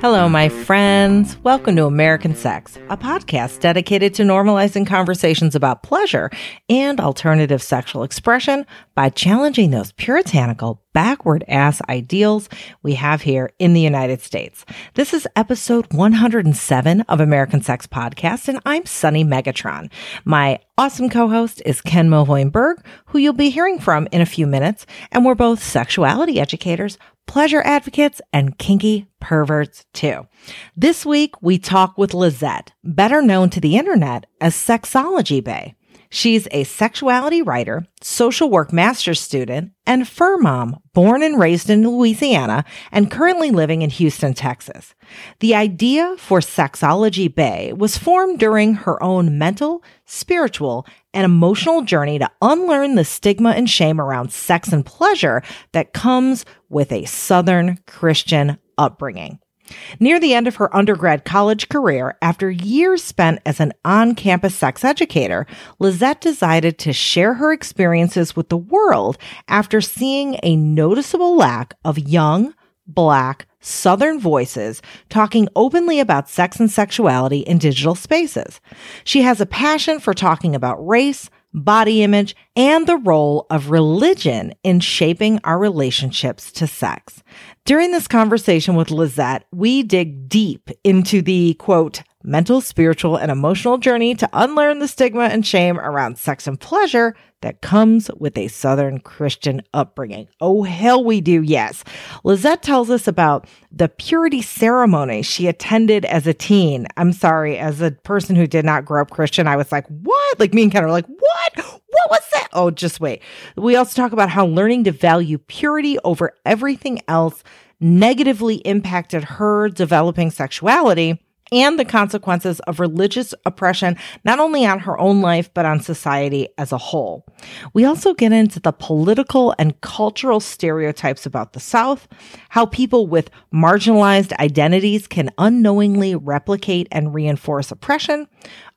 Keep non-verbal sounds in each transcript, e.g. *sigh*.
Hello, my friends. Welcome to American Sex, a podcast dedicated to normalizing conversations about pleasure and alternative sexual expression by challenging those puritanical, backward ass ideals we have here in the United States. This is episode 107 of American Sex Podcast, and I'm Sunny Megatron. My awesome co-host is Ken Melvoin who you'll be hearing from in a few minutes, and we're both sexuality educators, pleasure advocates, and kinky perverts too. This week, we talk with Lizet, better known to the internet as SexologyBae. She's a sexuality writer, social work master's student, and fur mom, born and raised in Louisiana and currently living in Houston, Texas. The idea for SexologyBae was formed during her own mental, spiritual, and emotional journey to unlearn the stigma and shame around sex and pleasure that comes with a Southern Christian upbringing. Near the end of her undergrad college career, after years spent as an on campus sex educator, Lizet decided to share her experiences with the world after seeing a noticeable lack of young, black, Southern voices talking openly about sex and sexuality in digital spaces. She has a passion for talking about race, body image, and the role of religion in shaping our relationships to sex. During this conversation with Lizet, we dig deep into the quote, mental, spiritual, and emotional journey to unlearn the stigma and shame around sex and pleasure that comes with a Southern Christian upbringing. Oh, hell, we do, yes. Lizet tells us about the purity ceremony she attended as a teen. I'm sorry, as a person who did not grow up Christian, I was like, what? Like me and Ken are like, what? What was that? Oh, just wait. We also talk about how learning to value purity over everything else negatively impacted her developing sexuality and the consequences of religious oppression, not only on her own life, but on society as a whole. We also get into the political and cultural stereotypes about the South, how people with marginalized identities can unknowingly replicate and reinforce oppression,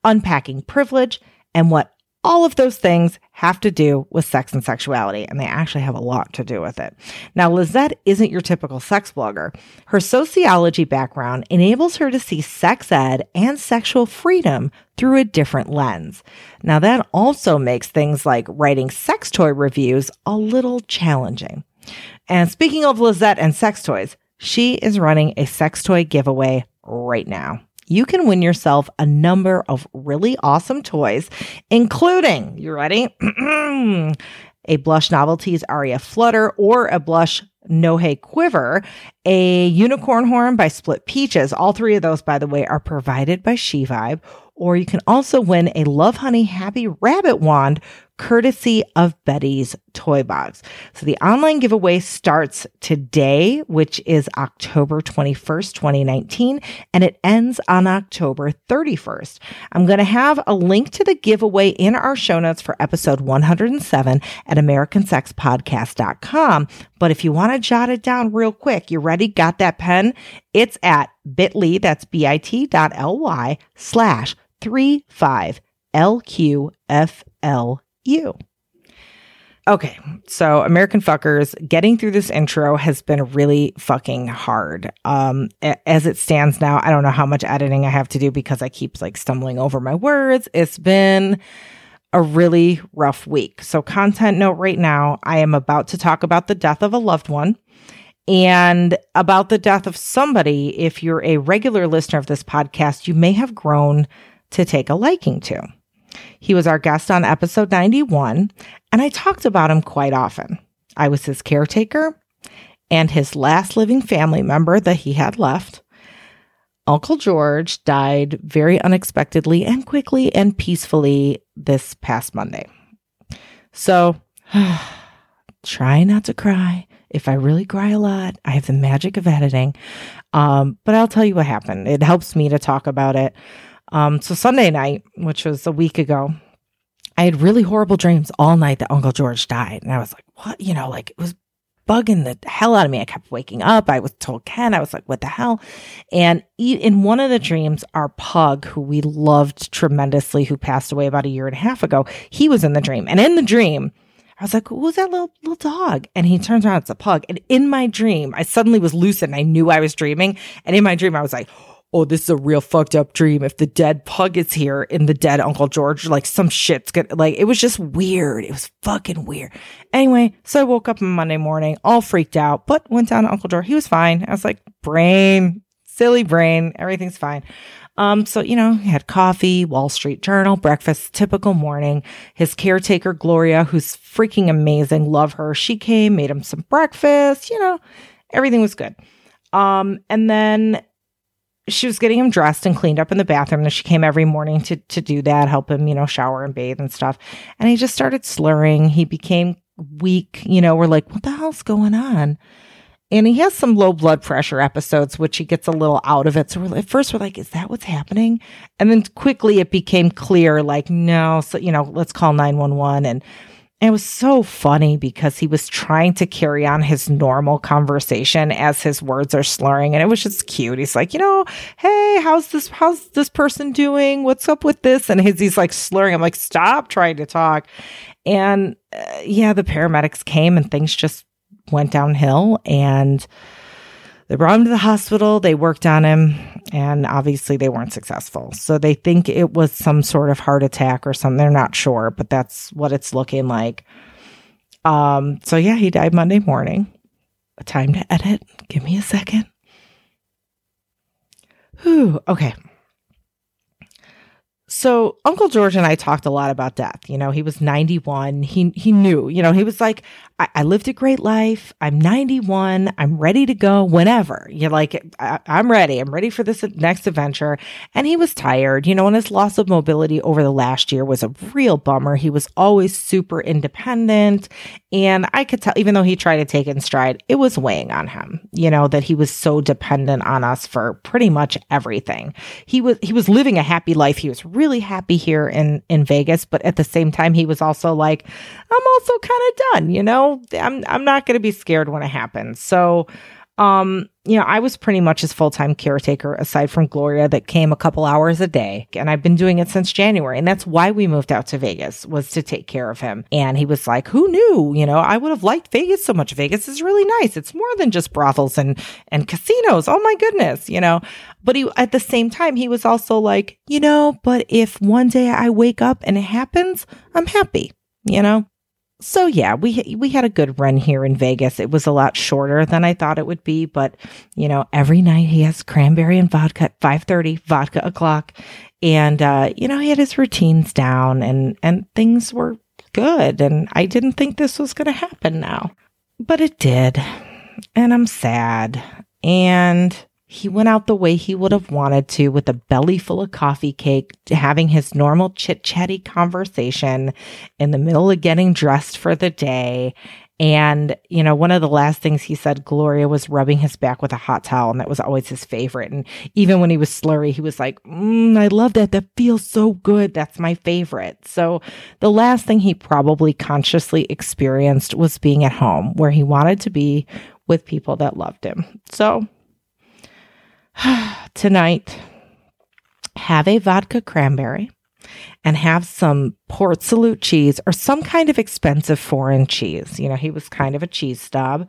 unpacking privilege, and what all of those things have to do with sex and sexuality, and they actually have a lot to do with it. Now, Lizet isn't your typical sex blogger. Her sociology background enables her to see sex ed and sexual freedom through a different lens. Now, that also makes things like writing sex toy reviews a little challenging. And speaking of Lizet and sex toys, she is running a sex toy giveaway right now you can win yourself a number of really awesome toys, including, you ready? *clears throat* a Blush Novelties Aria Flutter or a Blush no Noje Quiver, a Unicorn Horn by Split Peaches. All three of those, by the way, are provided by SheVibe. Or you can also win a Lovehoney Happy Rabbit Wand courtesy of Betty's Toy Box. So the online giveaway starts today, which is October 21st, 2019, and it ends on October 31st. I'm going to have a link to the giveaway in our show notes for episode 107 at americansexpodcast.com. But if you want to jot it down real quick, you ready? Got that pen? It's at bit.ly, that's bit.ly slash 35 LQFL you. Okay, so American fuckers, getting through this intro has been really fucking hard. Um, as it stands now, I don't know how much editing I have to do because I keep like stumbling over my words. It's been a really rough week. So, content note right now, I am about to talk about the death of a loved one and about the death of somebody. If you're a regular listener of this podcast, you may have grown to take a liking to. He was our guest on episode 91, and I talked about him quite often. I was his caretaker and his last living family member that he had left. Uncle George died very unexpectedly and quickly and peacefully this past Monday. So, *sighs* try not to cry. If I really cry a lot, I have the magic of editing. Um, but I'll tell you what happened. It helps me to talk about it. Um, so Sunday night, which was a week ago, I had really horrible dreams all night that Uncle George died. And I was like, what? You know, like it was bugging the hell out of me. I kept waking up. I was told Ken, I was like, what the hell? And in one of the dreams, our pug, who we loved tremendously, who passed away about a year and a half ago, he was in the dream. And in the dream, I was like, who's that little little dog? And he turns around, it's a pug. And in my dream, I suddenly was lucid and I knew I was dreaming. And in my dream, I was like, oh, this is a real fucked up dream. If the dead pug is here in the dead Uncle George, like some shit's gonna like it was just weird. It was fucking weird. Anyway, so I woke up on Monday morning, all freaked out, but went down to Uncle George. He was fine. I was like, brain, silly brain, everything's fine. Um, so, you know, he had coffee, Wall Street Journal, breakfast, typical morning. His caretaker, Gloria, who's freaking amazing, love her. She came, made him some breakfast, you know, everything was good. Um, and then she was getting him dressed and cleaned up in the bathroom. And she came every morning to to do that, help him, you know, shower and bathe and stuff. And he just started slurring. He became weak. You know, we're like, what the hell's going on? And he has some low blood pressure episodes, which he gets a little out of it. So we're, at first we're like, is that what's happening? And then quickly it became clear, like, no, so you know, let's call nine one one and it was so funny because he was trying to carry on his normal conversation as his words are slurring and it was just cute. He's like, you know, hey, how's this how's this person doing? What's up with this? And he's like slurring. I'm like, stop trying to talk. And uh, yeah, the paramedics came and things just went downhill and they brought him to the hospital. They worked on him, and obviously they weren't successful. So they think it was some sort of heart attack or something. They're not sure, but that's what it's looking like. Um, so yeah, he died Monday morning. Time to edit. Give me a second. Whew, okay. So Uncle George and I talked a lot about death. You know, he was 91. He he knew, you know, he was like, I, I lived a great life. I'm 91. I'm ready to go whenever. You're like, I, I'm ready. I'm ready for this next adventure. And he was tired, you know, and his loss of mobility over the last year was a real bummer. He was always super independent. And I could tell, even though he tried to take in stride, it was weighing on him, you know, that he was so dependent on us for pretty much everything. He was, he was living a happy life. He was really happy here in, in Vegas, but at the same time, he was also like, I'm also kind of done, you know, I'm I'm not going to be scared when it happens. So, um, you know, I was pretty much his full time caretaker, aside from Gloria, that came a couple hours a day, and I've been doing it since January, and that's why we moved out to Vegas was to take care of him. And he was like, "Who knew? You know, I would have liked Vegas so much. Vegas is really nice. It's more than just brothels and and casinos. Oh my goodness, you know." But he, at the same time, he was also like, you know, but if one day I wake up and it happens, I'm happy. You know, so yeah, we we had a good run here in Vegas. It was a lot shorter than I thought it would be, but you know, every night he has cranberry and vodka at 5:30, vodka o'clock. And uh, you know, he had his routines down and and things were good and I didn't think this was going to happen now. But it did. And I'm sad. And he went out the way he would have wanted to with a belly full of coffee cake, having his normal chit chatty conversation in the middle of getting dressed for the day. And, you know, one of the last things he said, Gloria was rubbing his back with a hot towel, and that was always his favorite. And even when he was slurry, he was like, mm, I love that. That feels so good. That's my favorite. So the last thing he probably consciously experienced was being at home where he wanted to be with people that loved him. So *sighs* tonight, have a vodka cranberry and have some port salut cheese or some kind of expensive foreign cheese. You know, he was kind of a cheese snob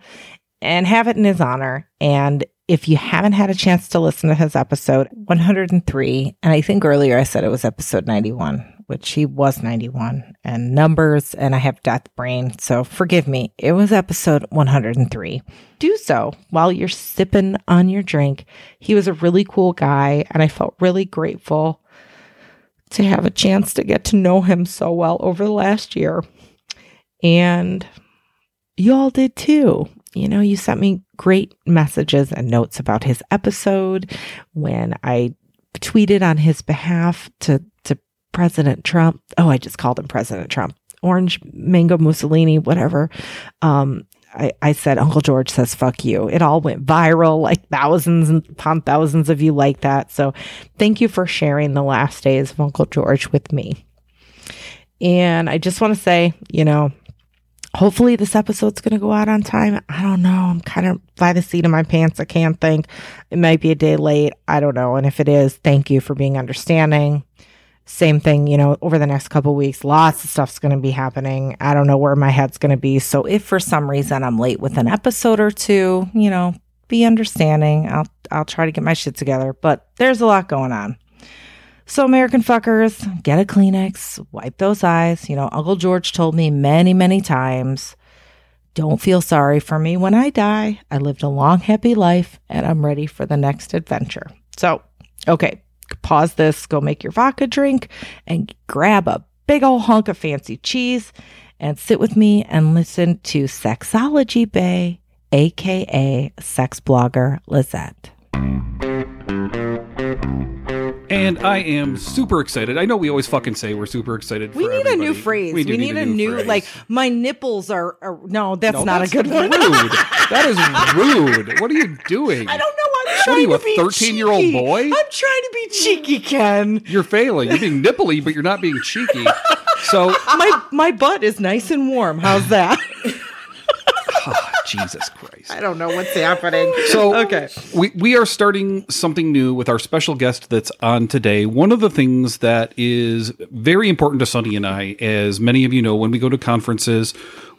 and have it in his honor. And if you haven't had a chance to listen to his episode 103, and I think earlier I said it was episode 91, which he was 91, and numbers, and I have death brain. So forgive me. It was episode 103. Do so while you're sipping on your drink. He was a really cool guy, and I felt really grateful to have a chance to get to know him so well over the last year. And y'all did too you know, you sent me great messages and notes about his episode when I tweeted on his behalf to, to President Trump. Oh, I just called him President Trump. Orange Mango Mussolini, whatever. Um, I, I said, Uncle George says, fuck you. It all went viral, like thousands and upon thousands of you like that. So thank you for sharing the last days of Uncle George with me. And I just want to say, you know, hopefully this episode's going to go out on time. I don't know. I'm kind of by the seat of my pants. I can't think. It might be a day late. I don't know. And if it is, thank you for being understanding. Same thing, you know, over the next couple weeks, lots of stuff's going to be happening. I don't know where my head's going to be. So if for some reason I'm late with an episode or two, you know, be understanding. I'll I'll try to get my shit together, but there's a lot going on. So, American fuckers, get a Kleenex, wipe those eyes. You know, Uncle George told me many, many times don't feel sorry for me when I die. I lived a long, happy life and I'm ready for the next adventure. So, okay, pause this, go make your vodka drink, and grab a big old hunk of fancy cheese and sit with me and listen to SexologyBae, aka sex blogger Lizet. And I am super excited. I know we always fucking say we're super excited. We need a new phrase. We, do need, a new, phrase. like my nipples are, are no, that's No, not that's a good one. Rude. that is *laughs* rude. What are you doing? I don't know. I'm What trying are you, a to be 13-year-old boy? I'm trying to be cheeky, Ken. You're failing. You're being nipply, but you're not being cheeky. So, *laughs* My my butt is nice and warm. How's that? ah, Jesus Christ. I don't know what's happening. So Okay. we we are starting something new with our special guest that's on today. One of the things that is very important to Sunny and I, as many of you know, when we go to conferences,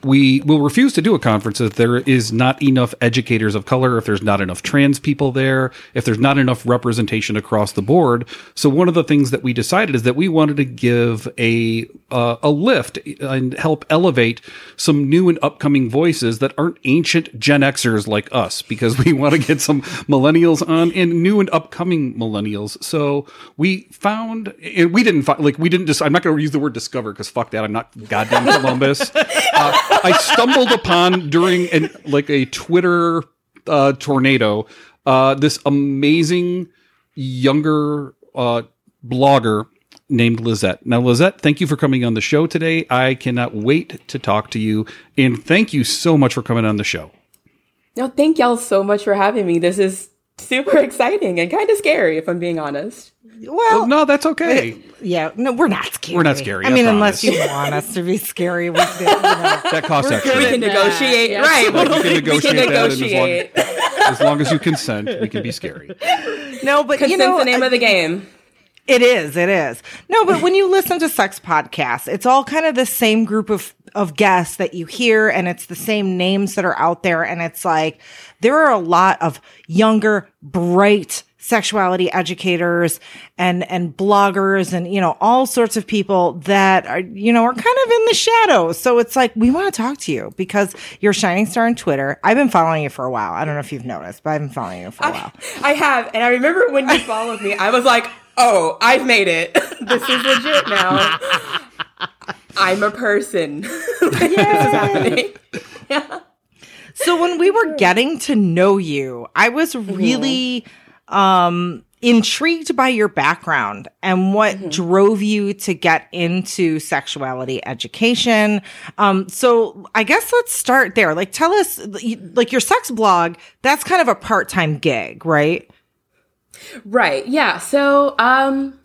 we will refuse to do a conference if there is not enough educators of color, if there's not enough trans people there, if there's not enough representation across the board. So one of the things that we decided is that we wanted to give a uh, a lift and help elevate some new and upcoming voices that aren't ancient Gen Xers like us, because we *laughs* want to get some millennials on and new and upcoming millennials. So we found we didn't find like we didn't just. I'm not going to use the word discover because fuck that. I'm not goddamn *laughs* Columbus. uh, I stumbled upon during an like a Twitter uh, tornado uh, this amazing younger uh, blogger named Lizet. Now, Lizet, thank you for coming on the show today. I cannot wait to talk to you, and thank you so much for coming on the show. No, thank y'all so much for having me. This is super exciting and kind of scary, if I'm being honest. Well, Oh, no, that's okay. yeah, no, we're not scary. We're not scary, I I mean, unless you want us to be scary, we did, you know. That costs We're extra. We can negotiate, yeah. right? We can we negotiate can that, negotiate. as long, as long as you consent, we can be scary. No, but you Consent's know, the name of the game. It is, it is. No, but when you *laughs* listen to sex podcasts, it's all kind of the same group of of guests that you hear and it's the same names that are out there and it's like there are a lot of younger, bright sexuality educators and and bloggers and you know all sorts of people that are you know are kind of in the shadows so it's like we want to talk to you because you're a shining star on twitter. I've been following you for a while. I don't know if you've noticed but i've been following you for a while. *laughs* I have, and I remember when you *laughs* followed me, I was like, "Oh, I've made it. *laughs* this is legit now. *laughs* I'm a person. *laughs* this is happening." So when we were getting to know you, I was really um intrigued by your background and what drove you to get into sexuality education. Um so I guess let's start there. Like tell us like your sex blog, that's kind of a part-time gig, right? Right. Yeah. So, um,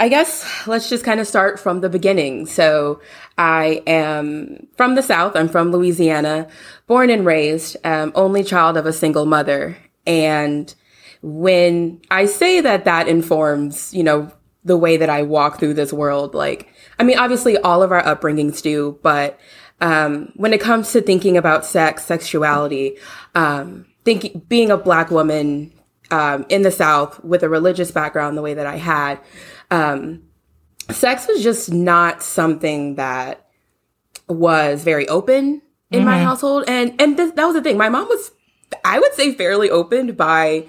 I guess let's just kind of start from the beginning. So, I am from the South. I'm from Louisiana, born and raised, um, only child of a single mother. And when I say that that informs, you know, the way that I walk through this world, like, I mean, obviously all of our upbringings do, but, um, when it comes to thinking about sex, sexuality, um, thinking, being a black woman, um, in the South with a religious background the way that I had, um, sex was just not something that was very open in my household. And, and th- that was the thing. My mom was, I would say fairly open by,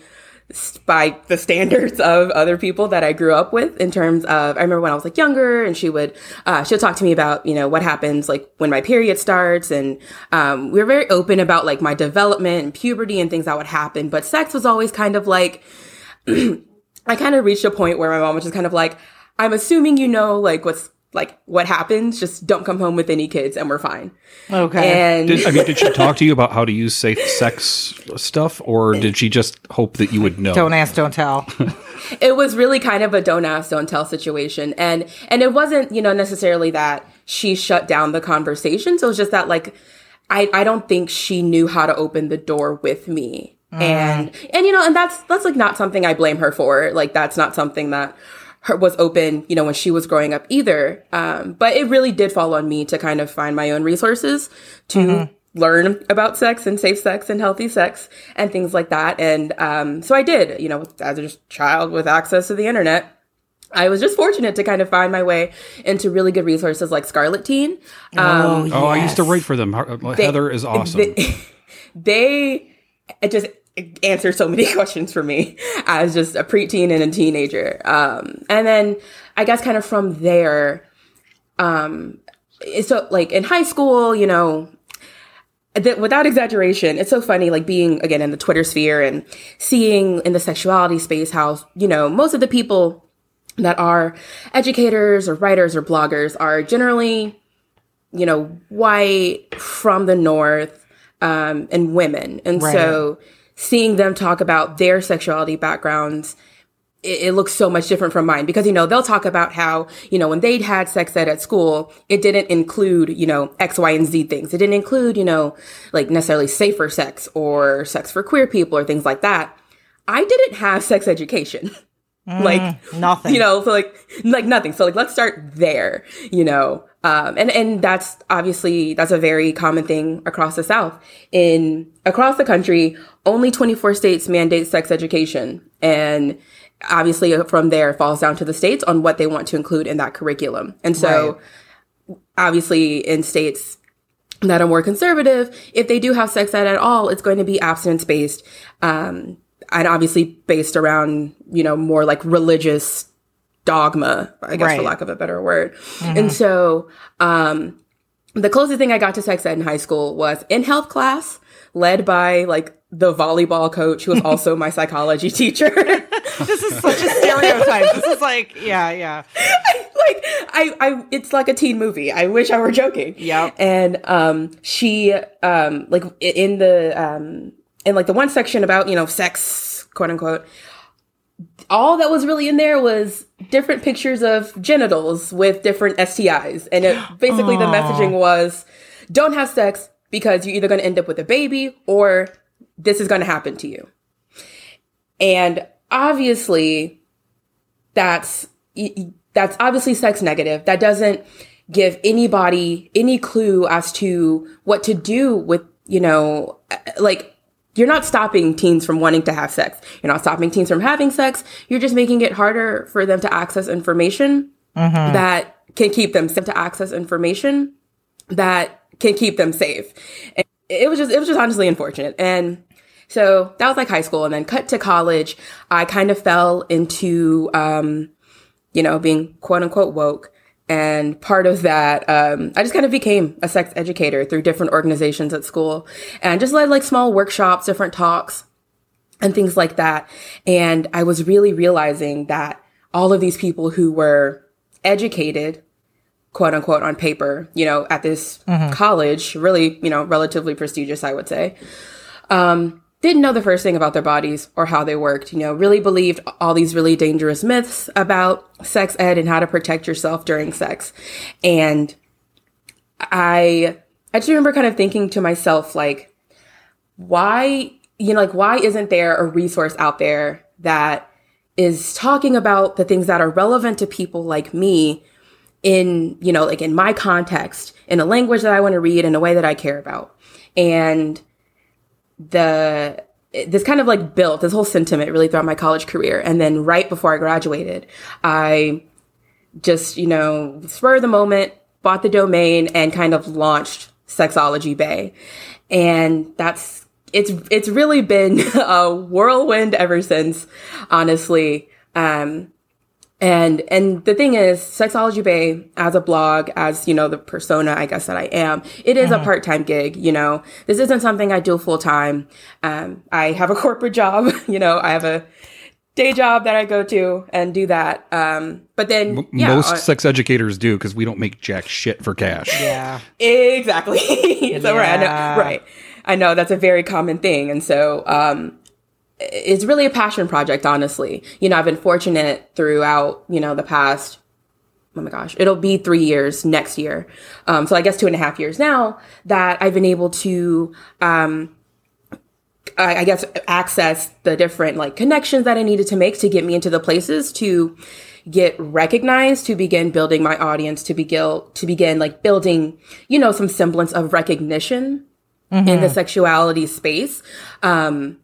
by the standards of other people that I grew up with in terms of, I remember when I was like younger and she would, uh, she'll talk to me about, you know, what happens like when my period starts. And, um, we were very open about like my development and puberty and things that would happen. But sex was always kind of like, *clears throat* I kind of reached a point where my mom was just kind of like, I'm assuming you know like what's like what happens. Just don't come home with any kids, and we're fine. Okay. And Did, I mean, did she *laughs* talk to you about how to use safe sex stuff, or did she just hope that you would know? don't ask, don't tell. *laughs* it was really kind of a don't ask don't tell situation and and it wasn't you know necessarily that she shut down the conversations it was just that like i i don't think she knew how to open the door with me mm. and and you know and that's that's like not something i blame her for like that's not something that her was open you know when she was growing up either um but it really did fall on me to kind of find my own resources to learn about sex and safe sex and healthy sex and things like that. And um, so I did, you know, as a child with access to the internet. I was just fortunate to kind of find my way into really good resources like Scarleteen. Um, Oh, I used to write for them. Heather is *laughs* awesome. they, they just answer so many *laughs* questions for me as just a preteen and a teenager. Um, and then I guess kind of from there, um, so like in high school, you know, that without exaggeration, it's so funny, like being again in the Twitter sphere and seeing in the sexuality space how, you know, most of the people that are educators or writers or bloggers are generally, you know, white from the North um, and women. And so seeing them talk about their sexuality backgrounds it, it looks so much different from mine. Because you know they'll talk about how you know when they'd had sex ed at school it didn't include you know x y and z things. It didn't include you know like necessarily safer sex or sex for queer people or things like that. I didn't have sex education. *laughs* Like nothing. you know so like like nothing. So like let's start there you know. Um and and that's obviously that's a very common thing across the south. In across the country only 24 states mandate sex education. And obviously from there it falls down to the states on what they want to include in that curriculum. And so obviously in states that are more conservative, if they do have sex ed at all, it's going to be abstinence based, um, and obviously based around you know more like religious dogma, I guess for lack of a better word. And so, um, the closest thing I got to sex ed in high school was in health class, led by like the volleyball coach who was *laughs* also my psychology teacher. *laughs* this is such a stereotype. this is like, yeah, yeah. *laughs* like I, I it's like a teen movie. I wish I were joking. Yeah. And um she um like in the um in like the one section about, you know, sex, quote unquote, all that was really in there was different pictures of genitals with different STIs. And it *gasps* basically the messaging was don't have sex because you're either going to end up with a baby or this is going to happen to you. And obviously that's that's obviously sex negative. That doesn't give anybody any clue as to what to do with, you know, uh, like you're not stopping teens from wanting to have sex. You're not stopping teens from having sex. You're just making it harder for them to access information that can keep them safe. to access information that can keep them safe. And it was just it was just honestly unfortunate. And so that was like high school and then cut to college, I kind of fell into um you know, being quote unquote woke. And part of that, um, I just kind of became a sex educator through different organizations at school and just led like small workshops, different talks and things like that. And I was really realizing that all of these people who were educated, quote unquote, on paper, you know, at this college, really, you know, relatively prestigious, I would say, um, didn't know the first thing about their bodies or how they worked, you know, really believed all these really dangerous myths about sex ed and how to protect yourself during sex. And I, I just remember kind of thinking to myself, like, why, you know, like, why isn't there a resource out there that is talking about the things that are relevant to people like me in, you know, like in my context, in a language that I want to read, in a way that I care about. And the this kind of like built this whole sentiment really throughout my college career. And then right before I graduated, I just, you know, spur of the moment, bought the domain and kind of launched SexologyBae. And that's it's it's really been *laughs* a whirlwind ever since, honestly. Um and and the thing is, SexologyBae as a blog, as you know, the persona I guess that I am, it is a part time gig. You know, this isn't something I do full time. Um, I have a *laughs* corporate job. *laughs* You know, I have a day job that I go to and do that. Um, but then yeah, Most uh, sex educators do because we don't make jack shit for cash. Yeah. exactly. *laughs* so right, I know, right. I know that's a very common thing, and so um, it's really a passion project. Honestly, you know, I've been fortunate throughout you know the past. Oh my gosh, it'll be three years next year. Um, so I guess two and a half years now that I've been able to um, I I guess access the different like connections that I needed to make to get me into the places to get recognized, to begin building my audience, to begin to begin like building, you know, some semblance of recognition in the sexuality space. Um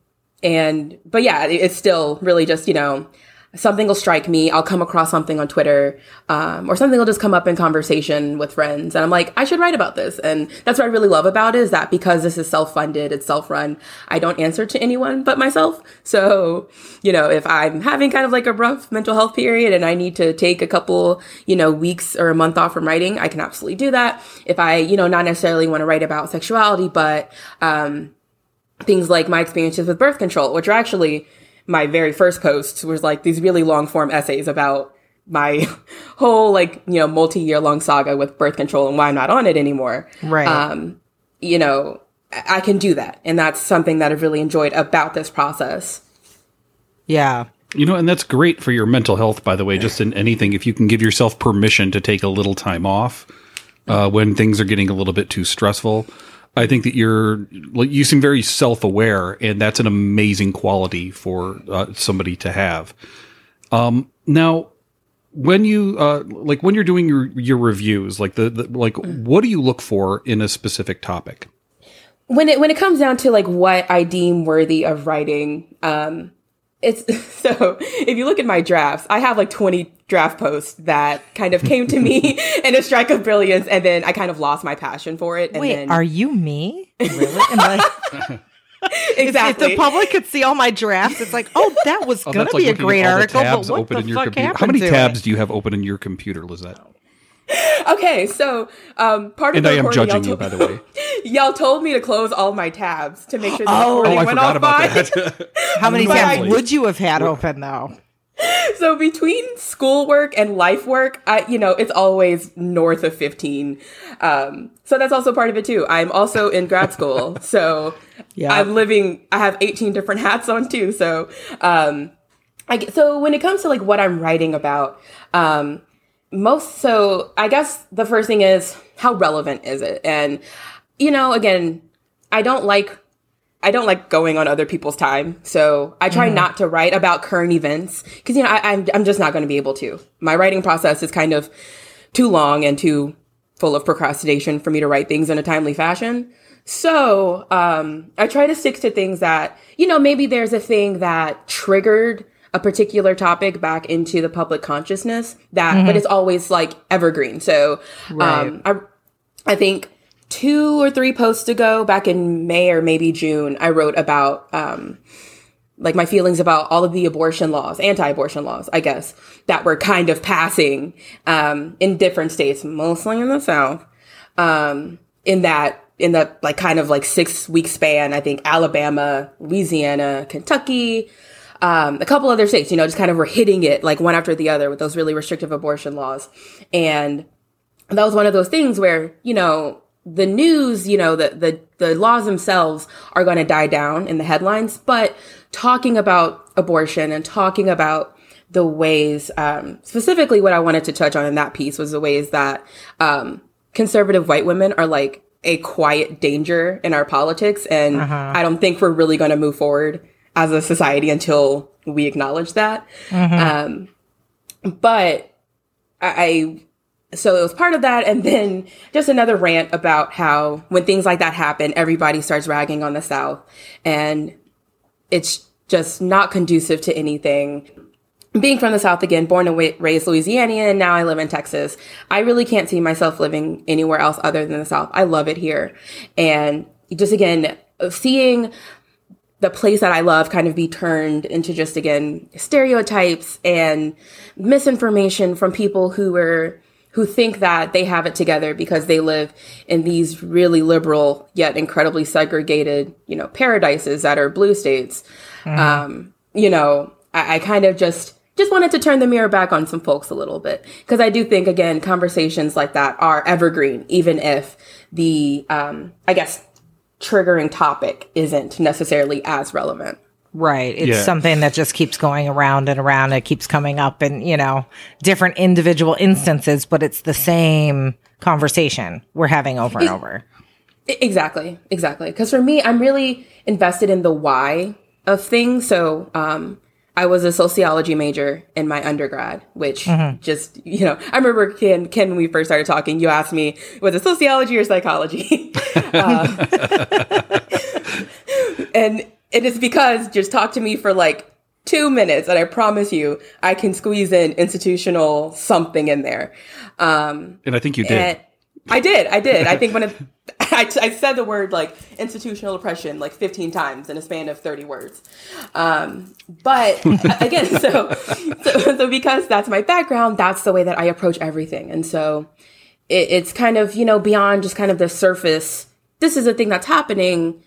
and but yeah, it- it's still really just, you know, something will strike me. I'll come across something on Twitter, um, or something will just come up in conversation with friends, and I'm like, I should write about this. And that's what I really love about it is that because this is self-funded, it's self-run. I don't answer to anyone but myself. So, you know, if I'm having kind of like a rough mental health period and I need to take a couple, you know, weeks or a month off from writing, I can absolutely do that. If I, you know, not necessarily want to write about sexuality, but um, things like my experiences with birth control, which are actually my very first posts was like these really long form essays about my *laughs* whole like, you know, multi year long saga with birth control and why I'm not on it anymore. Right. Um, you know, I I can do that. And that's something that I've really enjoyed about this process. yeah. You know, and that's great for your mental health, by the way, just in anything. If you can give yourself permission to take a little time off uh, when things are getting a little bit too stressful, I think that you're, like, you seem very self aware, and that's an amazing quality for uh, somebody to have. Um, now, when you uh, like when you're doing your your reviews, like the, the like, what do you look for in a specific topic? when it when it comes down to like what I deem worthy of writing, um, it's *laughs* so if you look at my drafts, I have like 20 draft posts that kind of came to me *laughs* in a strike of brilliance, and then I kind of lost my passion for it. And Wait, then, are you me? Really? Am I- exactly. If the public could see all my drafts, it's like, oh, that was Oh, going that's to like be a great article, but what the fuck computer. happened How many tabs it? do you have open in your computer, Lizet? *laughs* okay, so um, part of And the I am judging y'all you, by the way. *laughs* y'all told me to close all my tabs to make sure the *gasps* Oh. recording Oh, I went forgot off about fine. that. *laughs* How many But I- tabs would you have had open though? so between schoolwork and life work, I, you know, it's always north of 15. Um, so that's also part of it too. I'm also in grad school. So Yeah. I'm living, I have 18 different hats on too. So, um, I, get- so when it comes to like what I'm writing about, um, most, so I guess the first thing is how relevant is it? And, you know, again, I don't like I don't like going on other people's time. So I try not to write about current events because, you know, I, I'm, I'm just not going to be able to. My writing process is kind of too long and too full of procrastination for me to write things in a timely fashion. So um, I try to stick to things that, you know, maybe there's a thing that triggered a particular topic back into the public consciousness that, but it's always like evergreen. So um, I, I think two or three posts ago, back in May or maybe June, I wrote about um, like my feelings about all of the abortion laws, anti-abortion laws, I guess, that were kind of passing um, in different states, mostly in the South. Um, in that, in that like kind of like six week span, I think Alabama, Louisiana, Kentucky, um, a couple other states, you know, just kind of were hitting it like one after the other with those really restrictive abortion laws, and that was one of those things where you know the news you know the the, the laws themselves are going to die down in the headlines but talking about abortion and talking about the ways um, specifically what i wanted to touch on in that piece was the ways that um, conservative white women are like a quiet danger in our politics. And i don't think we're really going to move forward as a society until we acknowledge that. Um, but I so it was part of that. And then just another rant about how when things like that happen everybody starts ragging on the south. And it's just not conducive to anything. Being from the south again born and raised louisianian and now i live in texas i really can't see myself living anywhere else other than the south. I love it here. And just again seeing the place that I love kind of be turned into just again stereotypes and misinformation from people who are who think that they have it together because they live in these really liberal yet incredibly segregated, you know, paradises that are blue states. Um, you know, I, I kind of just just wanted to turn the mirror back on some folks a little bit because I do think again conversations like that are evergreen, even if the um, I guess triggering topic isn't necessarily as relevant. Right. It's Yeah. something that just keeps going around and around. It keeps coming up in, you know, different individual instances, but it's the same conversation we're having over and over. Exactly, exactly. Because for me, I'm really invested in the why of things. So, um, I was a sociology major in my undergrad, which just, you know, I remember Ken, Ken, when we first started talking, you asked me, was it sociology or psychology? *laughs* Uh, *laughs* and it is because just talk to me for like two minutes and I promise you, I can squeeze in institutional something in there. Um, And I think you did. I did. I did. I think when it, *laughs* *laughs* I, I said the word like institutional oppression like 15 times in a span of 30 words. Um, but *laughs* again, so, so, so because that's my background, that's the way that I approach everything. And so it, it's kind of, you know, beyond just kind of the surface. This is a thing that's happening.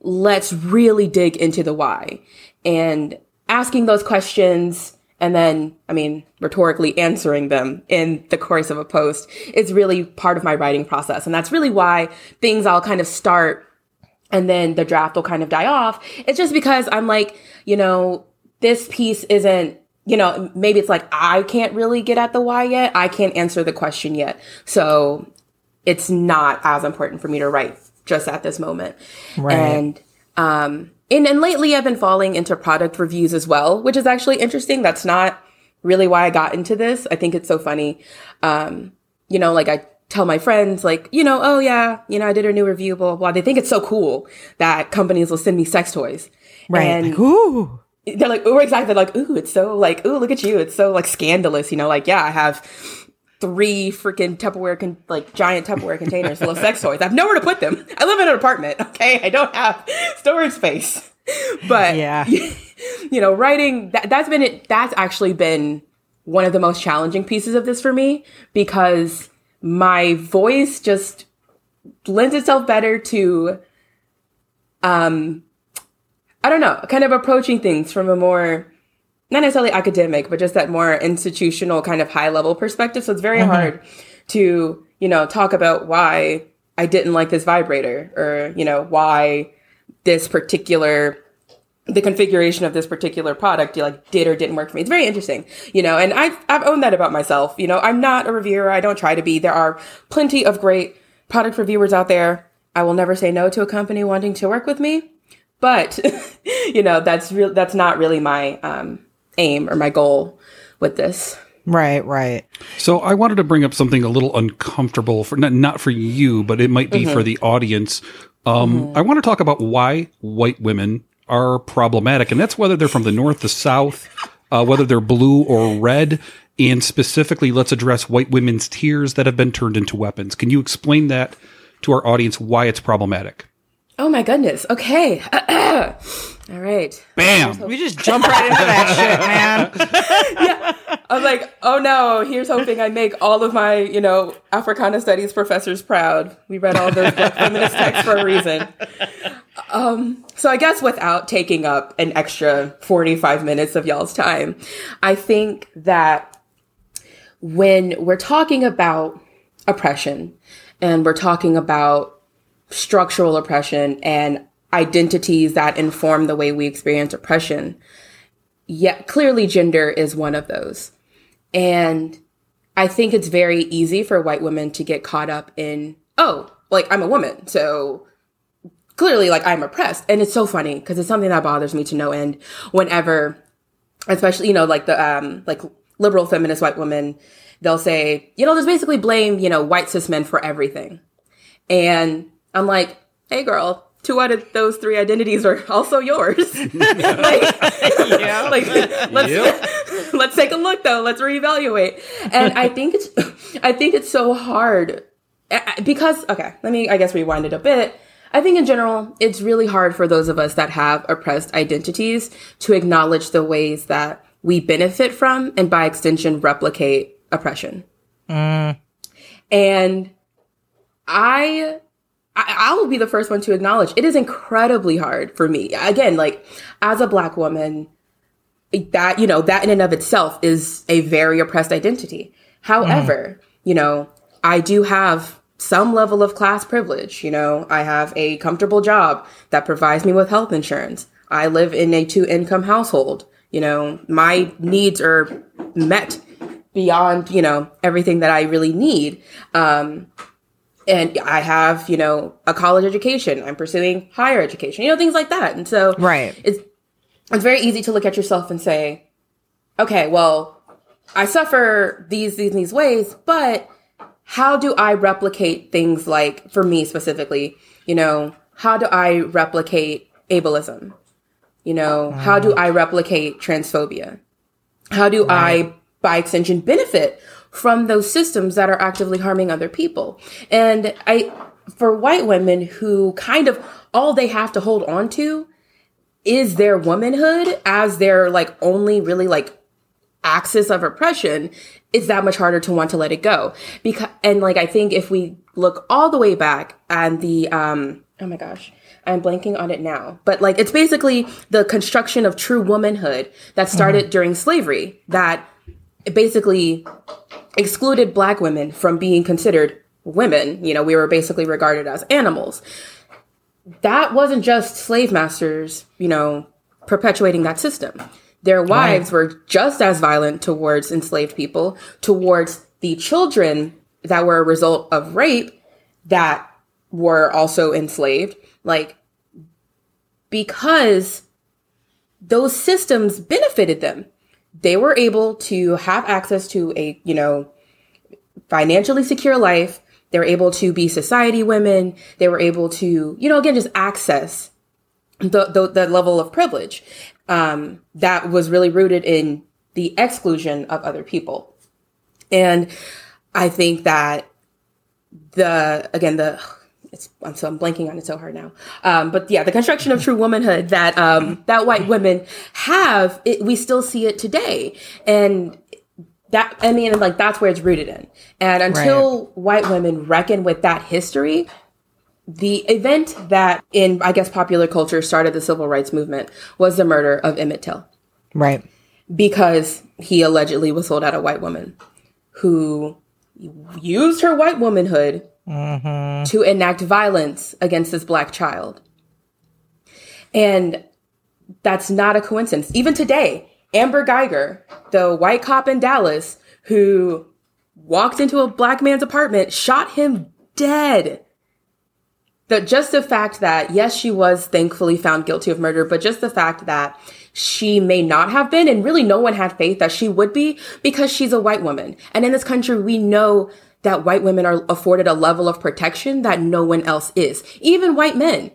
Let's really dig into the why and asking those questions and then, I mean, rhetorically answering them in the course of a post is really part of my writing process. And that's really why things I'll kind of start and then the draft will kind of die off. It's just because I'm like, you know, this piece isn't, you know, maybe it's like I can't really get at the why yet. I can't answer the question yet. So it's not as important for me to write just at this moment. Right. And um and, and lately I've been falling into product reviews as well, which is actually interesting. That's not really why I got into this. I think it's so funny. Um, you know, like I tell my friends, like, you know, oh yeah, you know, I did a new review, blah, blah, blah. They think it's so cool that companies will send me sex toys. Right. And Like, ooh. they're like, ooh, exactly. Like, ooh, it's so like, ooh, look at you. It's so like scandalous, you know, like, yeah, I have three freaking Tupperware, con- like giant Tupperware containers full of sex toys. I have nowhere to put them. I live in an apartment. Okay. I don't have storage space, but Yeah. *laughs* you know, writing that, that's been it. That's actually been one of the most challenging pieces of this for me because my voice just lends itself better to, um, I don't know, kind of approaching things from a more, not necessarily academic, but just that more institutional kind of high level perspective. So it's very hard to, you know, talk about why I didn't like this vibrator or, you know, why this particular the configuration of this particular product you like did or didn't work for me. It's very interesting, you know, and I've, I've owned that about myself. You know, I'm not a reviewer. I don't try to be. There are plenty of great product reviewers out there. I will never say no to a company wanting to work with me, but *laughs* you know, that's real. That's not really my, um, aim or my goal with this. Right, right. So I wanted to bring up something a little uncomfortable for not, not for you, but it might be for the audience. Um, I want to talk about why white women are problematic, and that's whether they're from the north, the south, uh, whether they're blue or red, and specifically, let's address white women's tears that have been turned into weapons. Can you explain that to our audience why it's problematic? Oh my goodness. Okay. *clears throat* All right. Bam! We just jump right into that *laughs* shit, man. yeah. I was like, oh no, here's hoping I make all of my, you know, Africana studies professors proud. We read all those feminist texts for a reason. Um, so I guess without taking up an extra 45 minutes of y'all's time, I think that when we're talking about oppression and we're talking about structural oppression and identities that inform the way we experience oppression, Yet clearly gender is one of those. And I think it's very easy for white women to get caught up in, oh, like I'm a woman. So clearly like I'm oppressed. And it's so funny because it's something that bothers me to no end whenever, especially, you know, like the, um, like liberal feminist white women, they'll say, you know, just basically blame, you know, white cis men for everything. And I'm like, hey girl, two out of those three identities are also yours. *laughs* like, *laughs* Yeah. *laughs* like let's let's take a look though. Let's reevaluate. And I think it's I think it's so hard because okay, let me I guess rewind it a bit. I think in general, it's really hard for those of us that have oppressed identities to acknowledge the ways that we benefit from and by extension replicate oppression. Mm. And I I, I will be the first one to acknowledge it is incredibly hard for me. Again, like as a black woman, that, you know, that in and of itself is a very oppressed identity. However, you know, I do have some level of class privilege. You know, I have a comfortable job that provides me with health insurance. I live in a two income household. You know, my needs are met beyond, you know, everything that I really need. Um, and I have, you know, a college education. I'm pursuing higher education, you know, things like that. And so, Right. it's it's very easy to look at yourself and say, okay, well, I suffer these these these ways, but how do I replicate things like for me specifically, you know, how do I replicate ableism? You know, how do mm. I replicate transphobia? How do I by extension benefit from those systems that are actively harming other people? And I for white women who kind of all they have to hold on to is their womanhood as their like only really like axis of oppression it's that much harder to want to let it go because and like i think if we look all the way back and the um oh my gosh i'm blanking on it now but like it's basically the construction of true womanhood that started during slavery that basically excluded black women from being considered women you know we were basically regarded as animals that wasn't just slave masters, you know, perpetuating that system. Their wives were just as violent towards enslaved people, towards the children that were a result of rape that were also enslaved. Like, because those systems benefited them. They were able to have access to a, you know, financially secure life. They were able to be society women. They were able to, you know, again, just access the, the, the level of privilege um, that was really rooted in the exclusion of other people. And I think that the, again, the, it's, I'm so I'm blanking on it so hard now. Um, but yeah, the construction of true womanhood that, um, that white women have, it, we still see it today. And that I mean, like that's where it's rooted in. And until white women reckon with that history, the event that in I guess popular culture started the civil rights movement was the murder of Emmett Till Right. because he allegedly was sold out a white woman who used her white womanhood Mm-hmm. to enact violence against this black child. And that's not a coincidence. Even today, Amber Guyger, the white cop in Dallas who walked into a black man's apartment, shot him dead. The just the fact that yes, she was thankfully found guilty of murder, but just the fact that she may not have been, and really no one had faith that she would be because she's a white woman. And in this country, we know that white women are afforded a level of protection that no one else is, even white men.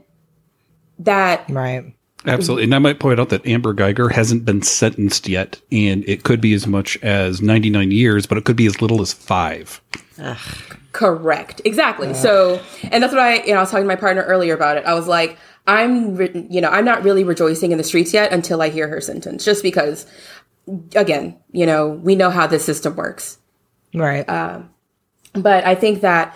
That Right. Absolutely. And I might point out that Amber Guyger hasn't been sentenced yet, and it could be as much as 99 years, but it could be as little as five. Correct. Exactly. So, and that's what I, you know, I was talking to my partner earlier about it. I was like, I'm, re- you know, I'm not really rejoicing in the streets yet until I hear her sentence, just because, again, you know, we know how this system works. Right. Um, But I think that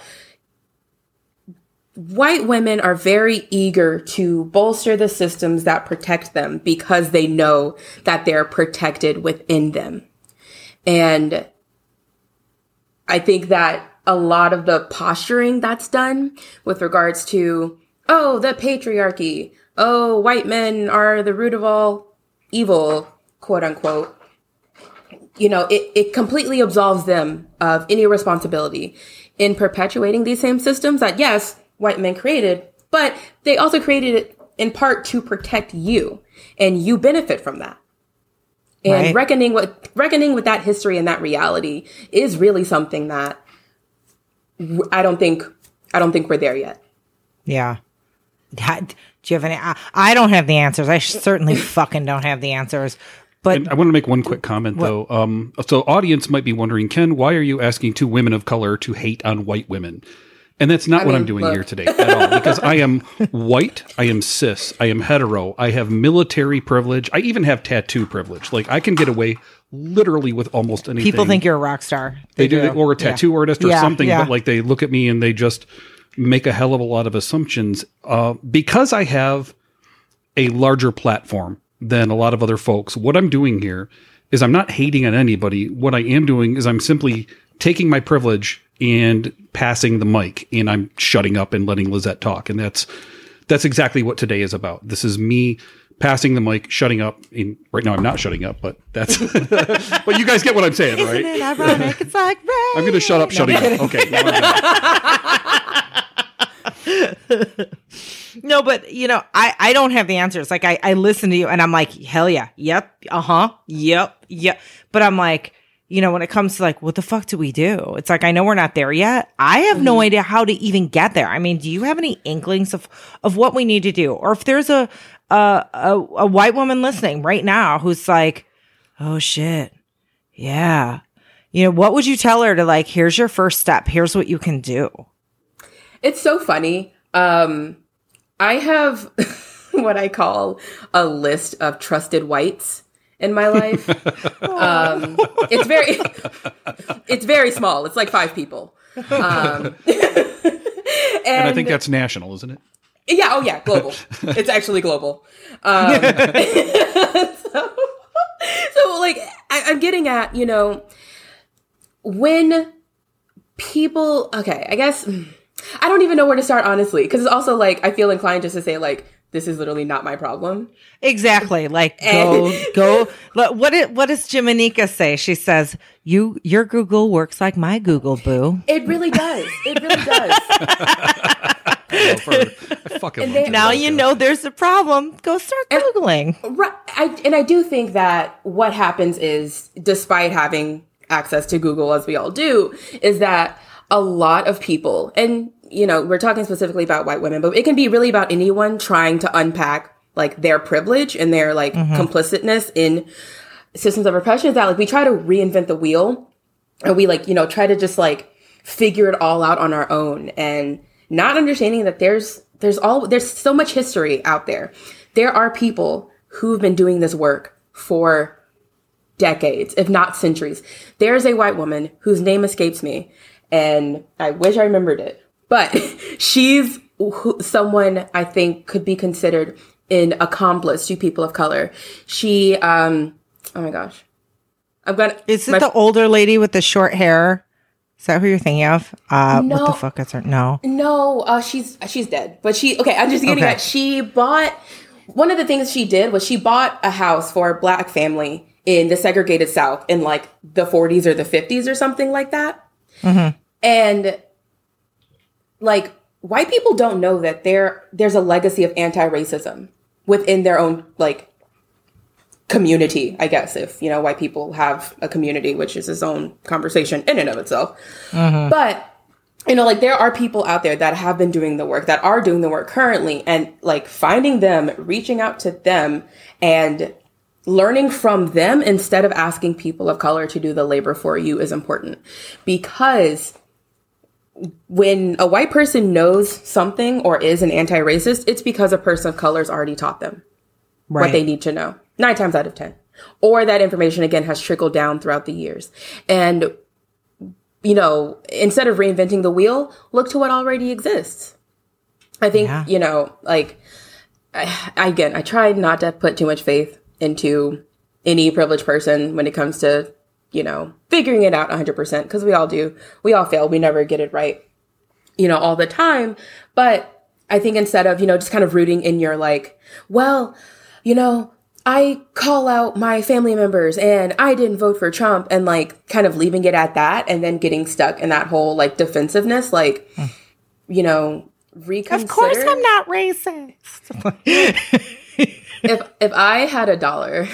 white women are very eager to bolster the systems that protect them because they know that they're protected within them. And I think that a lot of the posturing that's done with regards to, oh, the patriarchy, oh, white men are the root of all evil, quote unquote, you know, it, it completely absolves them of any responsibility in perpetuating these same systems that, yes, white men created, but they also created it in part to protect you, and you benefit from that. And Right. reckoning with reckoning with that history and that reality is really something that I don't think I don't think we're there yet. Yeah. Do you have any? I, I don't have the answers. I certainly fucking don't have the answers. But And I want to make one quick comment, though. Um, so, audience might be wondering, Ken, why are you asking two women of color to hate on white women? And that's not I what mean, I'm doing look. here today at all, because I am white, I am cis, I am hetero, I have military privilege, I even have tattoo privilege. Like I can get away literally with almost anything. people think you're a rock star. they do, or a Yeah. tattoo artist or Yeah, something, yeah. but like they look at me and they just make a hell of a lot of assumptions. Uh, because I have a larger platform than a lot of other folks. What I'm doing here is I'm not hating on anybody. What I am doing is I'm simply taking my privilege and passing the mic and I'm shutting up and letting Lizet talk. And that's that's exactly what today is about. This is me passing the mic, shutting up. In, right now, I'm not shutting up, but that's. *laughs* but you guys get what I'm saying, Isn't right? it ironic? It's like rain. I'm going to shut up, shutting up. Okay. now I'm done. *laughs* *laughs* No, but you know, I I don't have the answers. Like I I listen to you and I'm like, hell yeah, yep, uh huh, yep, yep. But I'm like, you know, when it comes to like, what the fuck do we do? It's like I know we're not there yet. I have no idea how to even get there. I mean, do you have any inklings of of what we need to do, or if there's a a a, a white woman listening right now who's like, oh shit, yeah. You know, what would you tell her to like, here's your first step. Here's what you can do. It's so funny. Um, I have *laughs* what I call a list of trusted whites in my life. *laughs* um, it's very, *laughs* it's very small. It's like five people. Um, and, And I think that's national, isn't it? yeah, oh yeah, global. it's actually global. Um, so, so, like, I, I'm getting at, you know, when people, okay, I guess I don't even know where to start, honestly, because it's also like I feel inclined just to say like this is literally not my problem. Exactly. Like go *laughs* go. Look, What did what does Jiminica say? She says, "You your Google works like my Google, boo." It really does. It really does. *laughs* For- I fucking they- Now you know there's a problem. Go start googling. Right. I, and I do think that what happens is, despite having access to Google, as we all do, is that a lot of people, and you know, we're talking specifically about white women, but it can be really about anyone trying to unpack like their privilege and their like mm-hmm. complicitness in systems of oppression. Is that like we try to reinvent the wheel, and we like you know try to just like figure it all out on our own and not understanding that there's there's all there's so much history out there there are people who've been doing this work for decades if not centuries there's a white woman whose name escapes me and i wish i remembered it but *laughs* she's someone i think could be considered an accomplice to people of color she um oh my gosh I've gonna Is it my- the older lady with the short hair? Is that who you're thinking of? Uh, what No. the fuck is her? No. No, uh, she's she's dead. But she okay. I'm just getting Okay. at. She bought one of the things she did was she bought a house for a black family in the segregated South in like the 40s or the 50s or something like that. And like white people don't know that there there's a legacy of anti-racism within their own like community, I guess, if you know white people have a community, which is its own conversation in and of itself. Mm-hmm. But you know, like there are people out there that have been doing the work, that are doing the work currently, and like finding them, reaching out to them, and learning from them instead of asking people of color to do the labor for you is important because when a white person knows something or is an anti-racist, it's because a person of color's already taught them Right. what they need to know nine times out of ten or that information again has trickled down throughout the years and you know instead of reinventing the wheel look to what already exists i think Yeah. you know like I, again i try not to put too much faith into any privileged person when it comes to you know figuring it out 100% because we all do. We all fail. We never get it right you know all the time. But i think instead of you know just kind of rooting in your like well you know i call out my family members and i didn't vote for trump and like kind of leaving it at that and then getting stuck in that whole like defensiveness like you know reconsider. Of course, I'm not racist. *laughs* if if I had a dollar,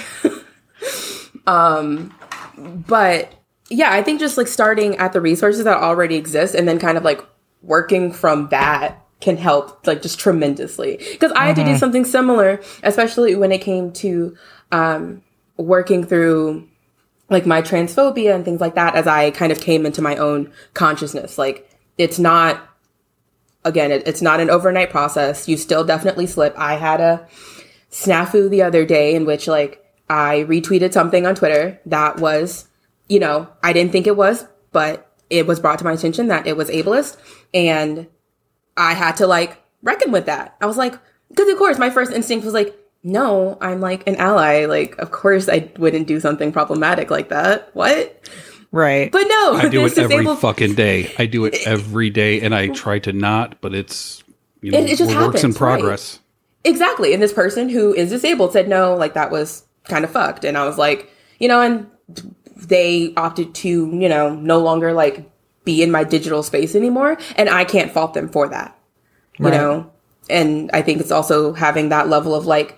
*laughs* um, but yeah, I think just like starting at the resources that already exist and then kind of like working from that can help like just tremendously. Because I had to do something similar, especially when it came to um, working through like my transphobia and things like that as I kind of came into my own consciousness. Like it's not again, it, it's not an overnight process. You still definitely slip. I had a snafu the other day in which like I retweeted something on Twitter that was, you know, I didn't think it was, but it was brought to my attention that it was ableist and I had to like reckon with that. I was like, because of course my first instinct was like, no, I'm like an ally. Like, of course I wouldn't do something problematic like that. What? Right. But no, I do *laughs* it every disabled- fucking day. I do it *laughs* every day, and I try to not, but it's you know It- it just we're works in happens, right. progress. Exactly. And this person who is disabled said no, like that was kind of fucked. And I was like, you know, and they opted to, you know, no longer like be in my digital space anymore. And I can't fault them for that, you know? And I think it's also having that level of like,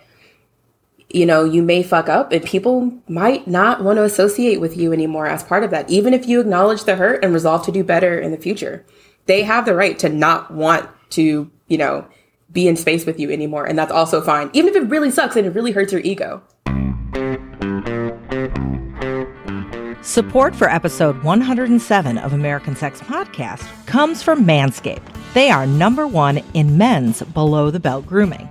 you know, you may fuck up and people might not want to associate with you anymore as part of that. Even if you acknowledge the hurt and resolve to do better in the future, they have the right to not want to, you know, be in space with you anymore. And that's also fine. Even if it really sucks and it really hurts your ego. Support for episode 107 of American Sex Podcast comes from Manscaped. They are number one in men's below the belt grooming.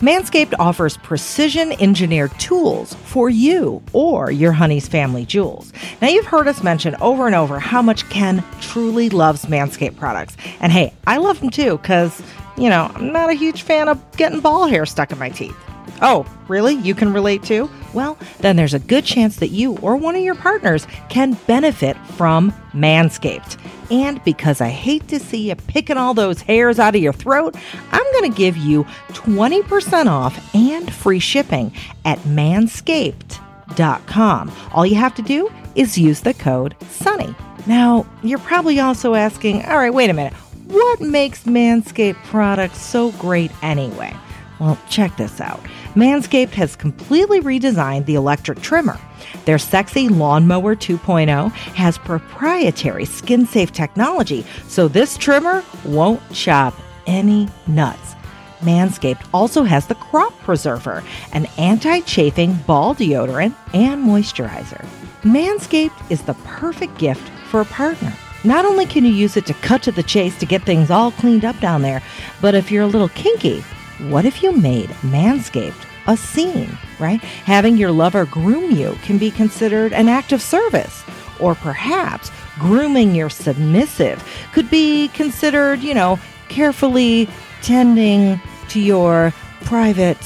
Manscaped offers precision engineered tools for you or your honey's family jewels. Now, you've heard us mention over and over how much Ken truly loves Manscaped products. And hey, I love them too because, you know, I'm not a huge fan of getting ball hair stuck in my teeth. Oh, really? You can relate too? Well, then there's a good chance that you or one of your partners can benefit from Manscaped. And because I hate to see you picking all those hairs out of your throat, I'm going to give you 20% off and free shipping at manscaped.com. All you have to do is use the code SUNNY. Now, you're probably also asking, all right, wait a minute. What makes Manscaped products so great anyway? Well, check this out. Manscaped has completely redesigned the electric trimmer. Their sexy Lawnmower 2.0 has proprietary skin safe technology, so this trimmer won't chop any nuts. Manscaped also has the Crop Preserver, an anti chafing ball deodorant and moisturizer. Manscaped is the perfect gift for a partner. Not only can you use it to cut to the chase to get things all cleaned up down there, but if you're a little kinky, what if you made Manscaped a scene, right? Having your lover groom you can be considered an act of service. Or perhaps grooming your submissive could be considered, you know, carefully tending to your private,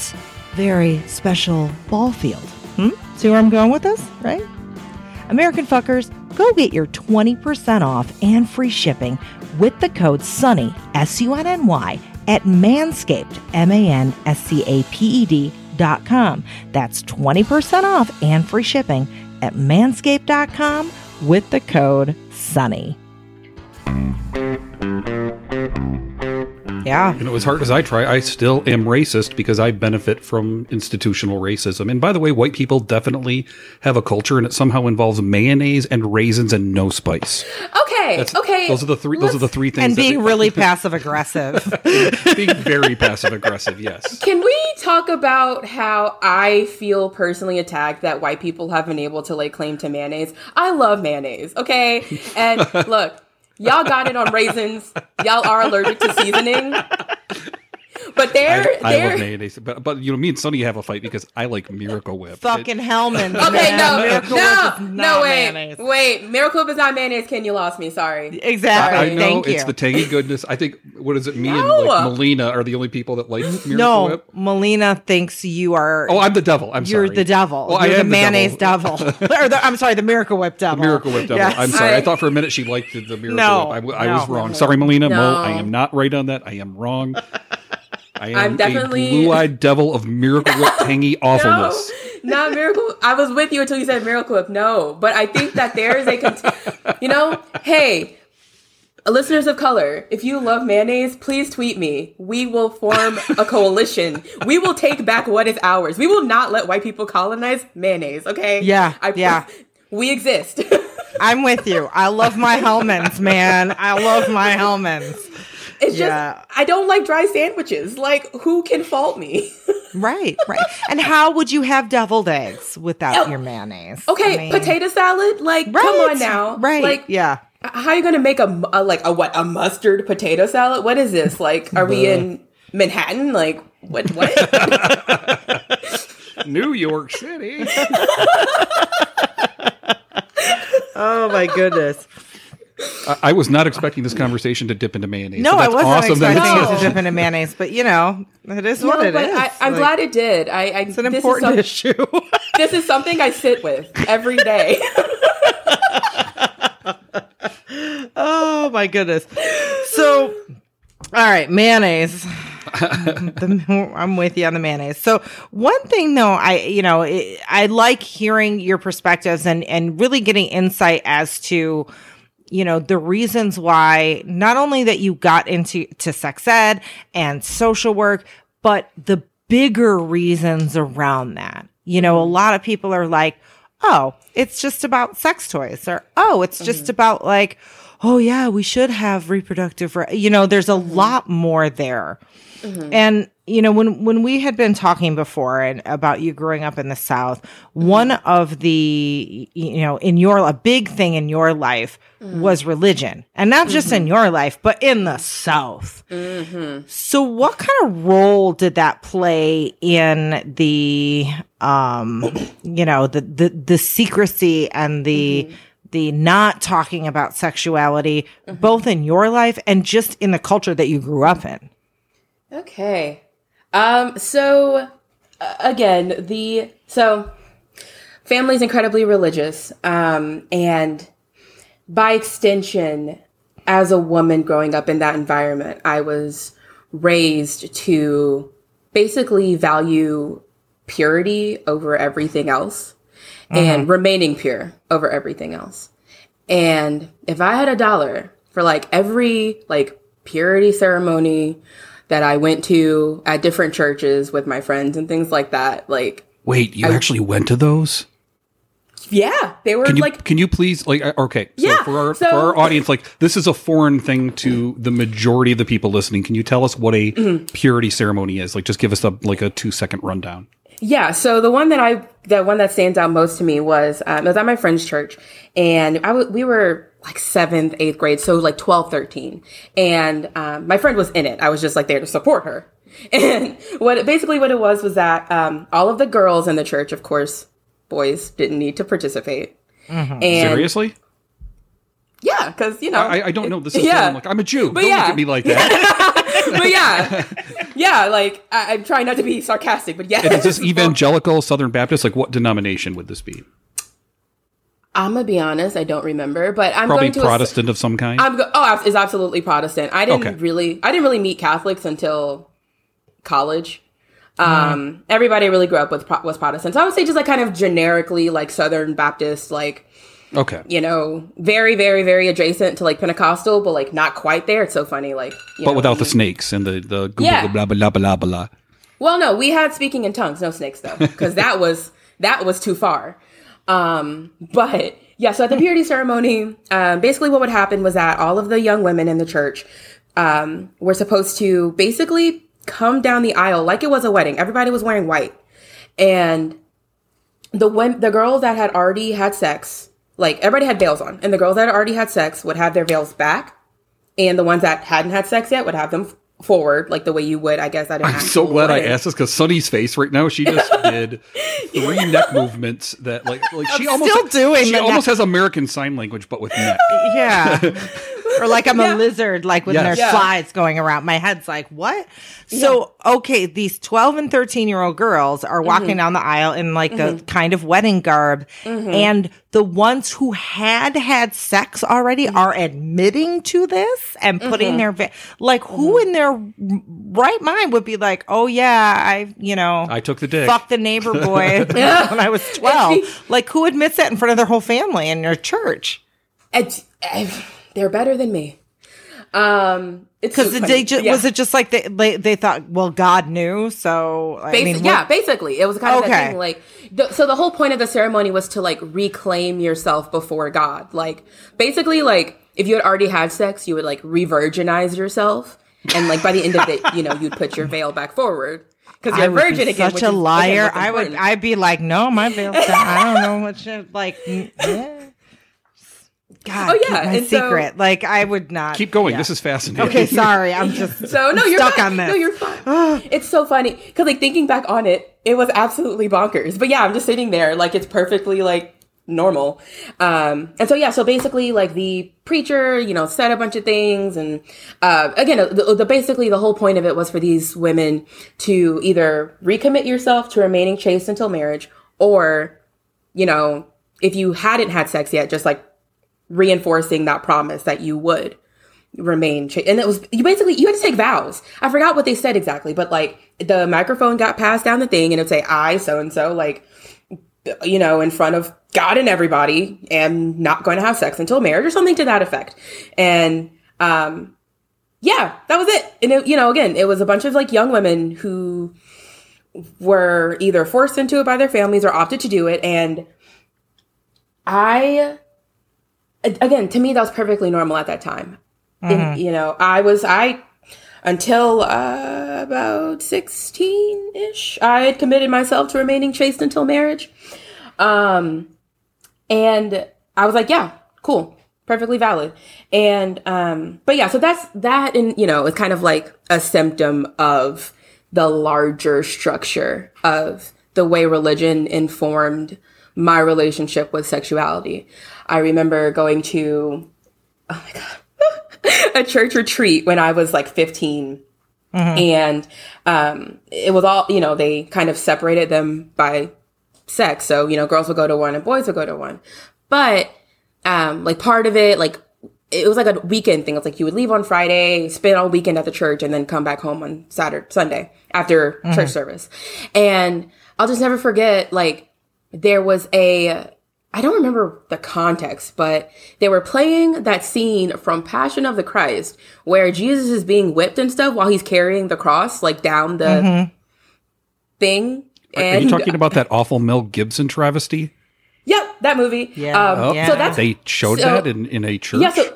very special ball field. Hmm? See where I'm going with this, right? American fuckers, go get your 20% off and free shipping with the code SUNNY, S U N N Y, at manscaped, M A N S C A P E D dot com. That's 20% off and free shipping at manscaped.com with the code SUNNY. Yeah. You know, as hard as I try, I still am racist because I benefit from institutional racism. And by the way, white people definitely have a culture, and it somehow involves mayonnaise and raisins and no spice. Oh, Okay. That's, okay. Those are the three. Those are the three things. And being they- *laughs* really passive aggressive. being very passive aggressive. Yes. Can we talk about how I feel personally attacked that white people have been able to lay claim to mayonnaise? I love mayonnaise, okay? And *laughs* look, y'all got it on raisins. Y'all are allergic to seasoning. But they're I, I they're love mayonnaise, but but you know, me and Sunny have a fight because I like Miracle Whip. Fucking Hellmann. *laughs* Okay, no, Miracle no, no, not wait, mayonnaise. wait. Miracle Whip is not mayonnaise. Ken, you lost me. Sorry. Exactly. I know Thank it's you. the tangy goodness. I think what is it? Me and like Melina are the only people that like Miracle no, Whip. Melina thinks you are. Oh, I'm the devil. I'm sorry. you're sorry. the devil. Well, I you're the am mayonnaise devil. *laughs* *laughs* or the, I'm sorry, the Miracle Whip devil. Miracle Whip devil. Yes. I'm sorry. I, I- thought for a minute she liked the, the Miracle No, Whip. I, w- I no. was wrong. Sorry, Melina. Mo, No. I am not right on that. I am wrong. I am I'm definitely- a blue-eyed devil of Miracle Whip *laughs* tangy awfulness. No, not miracle. I was with you until you said miracle whip. No, but I think that there is a, cont- *laughs* you know, hey, listeners of color, if you love mayonnaise, please tweet me. We will form a *laughs* coalition. We will take back what is ours. We will not let white people colonize mayonnaise. Okay? Yeah, I, yeah. We exist. I'm with you. I love my Hellmann's, man. I love my Hellmann's. It's Yeah. just I don't like dry sandwiches. Like, who can fault me? *laughs* Right, right. And how would you have deviled eggs without Oh, your mayonnaise? Okay, I mean, potato salad. Like, right, come on now. Right. Like, yeah. How are you gonna make a, a like a what a mustard potato salad? What is this? Like, are we in Manhattan? Like, what? What? *laughs* New York City. *laughs* Oh my goodness. I, I was not expecting this conversation to dip into mayonnaise. No, so I that's wasn't awesome that expecting it's- it to dip into mayonnaise, but you know, it is what No, it but is. I, I'm Like, glad it did. I, I it's an this is important some- issue. *laughs* this is something I sit with every day. *laughs* oh my goodness. So, all right, mayonnaise. The- *laughs* I'm with you on the mayonnaise. So one thing though, I you know it, I like hearing your perspectives and and really getting insight as to you know the reasons why not only that you got into to sex ed and social work, but the bigger reasons around that. You know, a mm-hmm. lot of people are like, oh, it's just about sex toys, or oh, it's just mm-hmm. about like, oh yeah, we should have reproductive. Re-. You know, there's a mm-hmm. lot more there. And you know, when when we had been talking before and about you growing up in the South, one of the you know in your a big thing in your life was religion, and not just in your life, but in the South. So, what kind of role did that play in the um, you know, the the the secrecy and the the not talking about sexuality, both in your life and just in the culture that you grew up in? Okay. Um, so uh, again, the so family's incredibly religious. Um, and by extension, as a woman growing up in that environment, I was raised to basically value purity over everything else and remaining pure over everything else. And if I had a dollar for like every like purity ceremony that I went to at different churches with my friends and things like that, like Wait, you actually went to those? yeah, they were Can you like can you please like uh, okay so Yeah, for our so- for our audience like this is a foreign thing to the majority of the people listening. Can you tell us what a Mm-hmm. purity ceremony is? Like just give us a like a 2 second rundown. Yeah, so the one that I, the one that stands out most to me was, um, it was at my friend's church, and I w- we were like seventh, eighth grade, so like 12, 13. And um, my friend was in it. I was just like there to support her. *laughs* And what basically what it was was that um, all of the girls in the church, of course, boys didn't need to participate. And Seriously? yeah, because you know, I, I don't know. This *laughs* is Yeah. yeah. like I'm a Jew. But don't yeah. look at me like that. *laughs* but yeah, yeah, like I, I'm trying not to be sarcastic, but yeah, And is this evangelical Southern Baptist? Like what denomination would this be? I'm gonna be honest, I don't remember, but I'm Probably going to ass- Protestant of some kind. I'm go- oh, is absolutely Protestant. I didn't Okay. really, I didn't really meet Catholics until college. Um, Mm-hmm. everybody I really grew up with pro- was Protestant. So I would say just like kind of generically like Southern Baptist, like okay. you know, very, very, very adjacent to like Pentecostal, but like not quite there. It's so funny, like you But know, without the snakes and the the Yeah. blah blah blah blah blah. Well, no, we had speaking in tongues, no snakes though, because that was that was too far. Um, but yeah, so at the purity ceremony, um, basically what would happen was that all of the young women in the church um, were supposed to basically come down the aisle like it was a wedding. Everybody was wearing white, and the when the girls that had already had sex, like everybody had veils on, and the girls that already had sex would have their veils back, and the ones that hadn't had sex yet would have them forward, like the way you would, I guess, at an I'm so glad I asked this because Sunny's face right now. She just *laughs* did three neck movements that like like she almost still doing She almost neck- has American Sign Language, but with neck. Yeah. *laughs* or like I'm a lizard, like when Yes. there's Yeah. slides going around. My head's like, what? So, okay, these 12 and 13 year old girls are walking Mm-hmm. down the aisle in like a kind of wedding garb. And the ones who had had sex already Mm-hmm. are admitting to this and putting their, va- like, who Mm-hmm. in their right mind would be like, oh, yeah, I, you know, I took the dick. fucked the neighbor boy *laughs* *laughs* when I was 12. Like, who admits that in front of their whole family in your church? It's, eh, they're better than me. Um, it's Because they just Yeah. was it just like they, they they thought well God knew so I Basi- mean yeah, basically, it was kind of Okay. that thing. Like, the, so the whole point of the ceremony was to like reclaim yourself before God. Like, basically, like if you had already had sex, you would like re-virginize yourself, and like by the end of it, you know, you'd put your veil back forward because you're be virgin again. such which a is, again, liar what's I would. I'd be like no my veil's I don't know what shit like *laughs* yeah. God Oh, yeah, my and so- secret like I would not Keep going. yeah. This is fascinating. okay *laughs* sorry I'm just So no, you're stuck fine. on this No, you're fine. it's so funny because like thinking back on it, it was absolutely bonkers. But yeah, I'm just sitting there like it's perfectly like normal. Um, and so yeah, so basically like the preacher, you know, said a bunch of things and, uh, again, the, the, basically the whole point of it was for these women to either recommit yourself to remaining chaste until marriage or, you know, if you hadn't had sex yet, just like reinforcing that promise that you would remain chaste. And it was, you basically, you had to take vows. I forgot what they said exactly, but like the microphone got passed down the thing and it'd say, I, so and so, like, you know, in front of God and everybody, am not going to have sex until marriage or something to that effect. And, um, yeah, that was it. And it, you know, again, it was a bunch of like young women who were either forced into it by their families or opted to do it. And I, again, to me, that was perfectly normal at that time. Mm-hmm. And, you know, I was, I, until uh, about 16 ish, I had committed myself to remaining chaste until marriage. Um, and I was like, yeah, cool, perfectly valid. And, um, but yeah, so that's that, and you know, it's kind of like a symptom of the larger structure of the way religion informed my relationship with sexuality. I remember going to, oh my God, *laughs* a church retreat when I was like 15. Mm-hmm. And um, it was all, you know, they kind of separated them by sex. So, you know, girls would go to one and boys would go to one. But, um, like part of it, like, it was like a weekend thing. It's like you would leave on Friday, spend all weekend at the church, and then come back home on Saturday, Sunday after mm-hmm. church service. And I'll just never forget, like, there was a, I don't remember the context, but they were playing that scene from Passion of the Christ where Jesus is being whipped and stuff while he's carrying the cross, like down the mm-hmm. thing. And, Are you talking *laughs* about that awful Mel Gibson travesty? Yep, that movie. Yeah. Um, oh, yeah. So that's they showed so, that in, in a church. Yeah. So,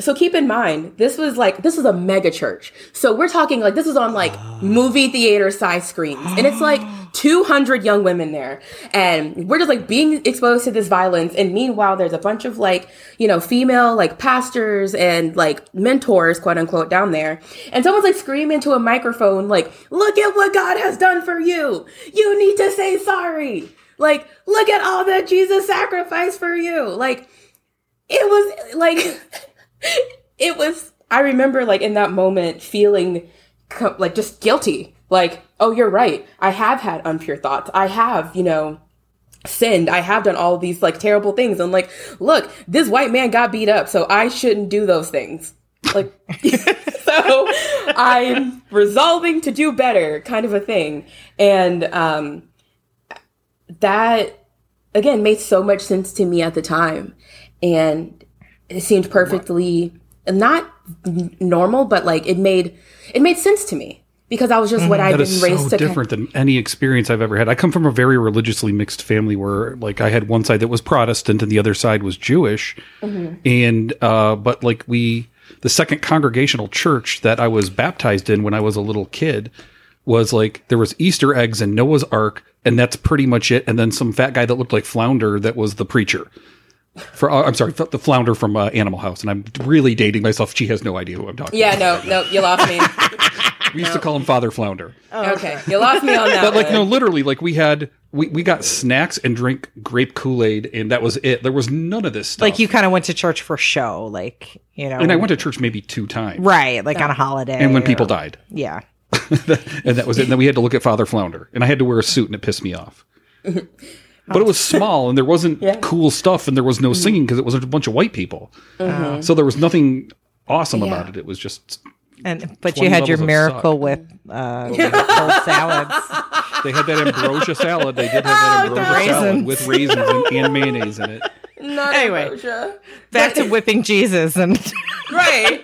so keep in mind, this was like this is a mega church. So we're talking like this is on like movie theater size screens, and it's like *gasps* 200 young women there, and we're just like being exposed to this violence. And meanwhile, there's a bunch of like you know female like pastors and like mentors, quote unquote, down there, and someone's like screaming into a microphone like, "Look at what God has done for you. You need to say sorry." Like, look at all that Jesus sacrificed for you. Like, it was like. *laughs* *laughs* it was, I remember like in that moment feeling like just guilty. Like, oh, you're right. I have had unpure thoughts. I have, you know, sinned. I have done all these like terrible things. And like, look, this white man got beat up, so I shouldn't do those things. Like, *laughs* so I'm resolving to do better, kind of a thing. And um, that, again, made so much sense to me at the time. And it seemed perfectly not normal, but like it made it made sense to me because I was just what mm-hmm. I've been raised so to. different than any experience I've ever had. I come from a very religiously mixed family where, like, I had one side that was Protestant and the other side was Jewish, mm-hmm. and uh, but like we, the second congregational church that I was baptized in when I was a little kid was like there was Easter eggs and Noah's Ark, and that's pretty much it. And then some fat guy that looked like Flounder that was the preacher. For uh, I'm sorry, the flounder from uh, Animal House, and I'm really dating myself. She has no idea who I'm talking. Yeah, about. no, no, you lost me. *laughs* we used no. to call him Father Flounder. Oh, okay, you lost me on that. But like, one. no, literally, like we had we, we got snacks and drink grape Kool Aid, and that was it. There was none of this stuff. Like you kind of went to church for show, like you know. And I went to church maybe two times, right? Like yeah. on a holiday, and when or, people died. Yeah. *laughs* and that was it. And then we had to look at Father Flounder, and I had to wear a suit, and it pissed me off *laughs* but it was small and there wasn't *laughs* yeah. cool stuff and there was no mm-hmm. singing because it was a bunch of white people. Mm-hmm. So there was nothing awesome yeah. about it. It was just. And but you had your miracle with uh, *laughs* salads. *laughs* They had that ambrosia salad. They did have that ambrosia salad with raisins and, and mayonnaise in it. Not anyway, ambrosia. back to *laughs* whipping Jesus and *laughs* right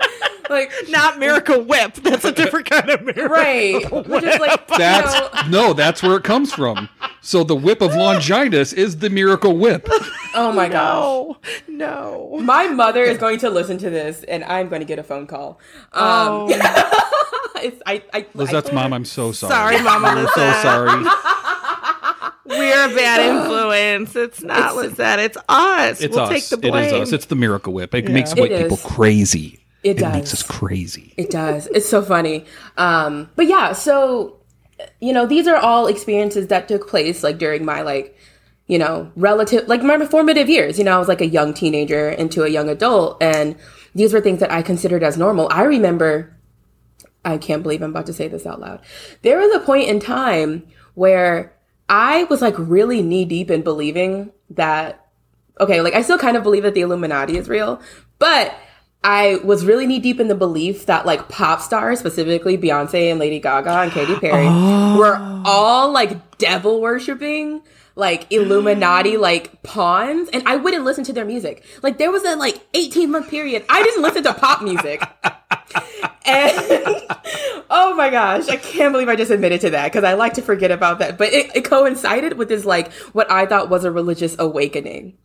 like not Miracle Whip. That's a different kind of miracle. Right. Which is like that's you know, no, that's where it comes from. So the whip of Longinus is the Miracle Whip. Oh my no, gosh. No. My mother is going to listen to this and I'm going to get a phone call. Um, oh. *laughs* *laughs* it's, I, I, Lizet's I, mom, I'm so sorry. Sorry, Mama I'm so sorry. *laughs* We're a bad influence. It's not it's, Lizet. It's us. It's we'll us. take the blame. It is us. It's the Miracle Whip. It yeah. makes white it people crazy. It, it does. makes us crazy. It does. It's so funny. Um, but yeah, so you know, these are all experiences that took place like during my like you know, relative, like my formative years. You know, I was like a young teenager into a young adult, and these were things that I considered as normal. I remember, I can't believe I'm about to say this out loud. There was a point in time where I was like really knee deep in believing that, okay, like I still kind of believe that the Illuminati is real, but I was really knee deep in the belief that like pop stars, specifically Beyonce and Lady Gaga and Katy Perry, oh. were all like devil worshipping, like Illuminati, like pawns. And I wouldn't listen to their music. Like there was a like 18 month period. I didn't listen to pop music. *laughs* and oh my gosh, I can't believe I just admitted to that because I like to forget about that. But it, it coincided with this like what I thought was a religious awakening.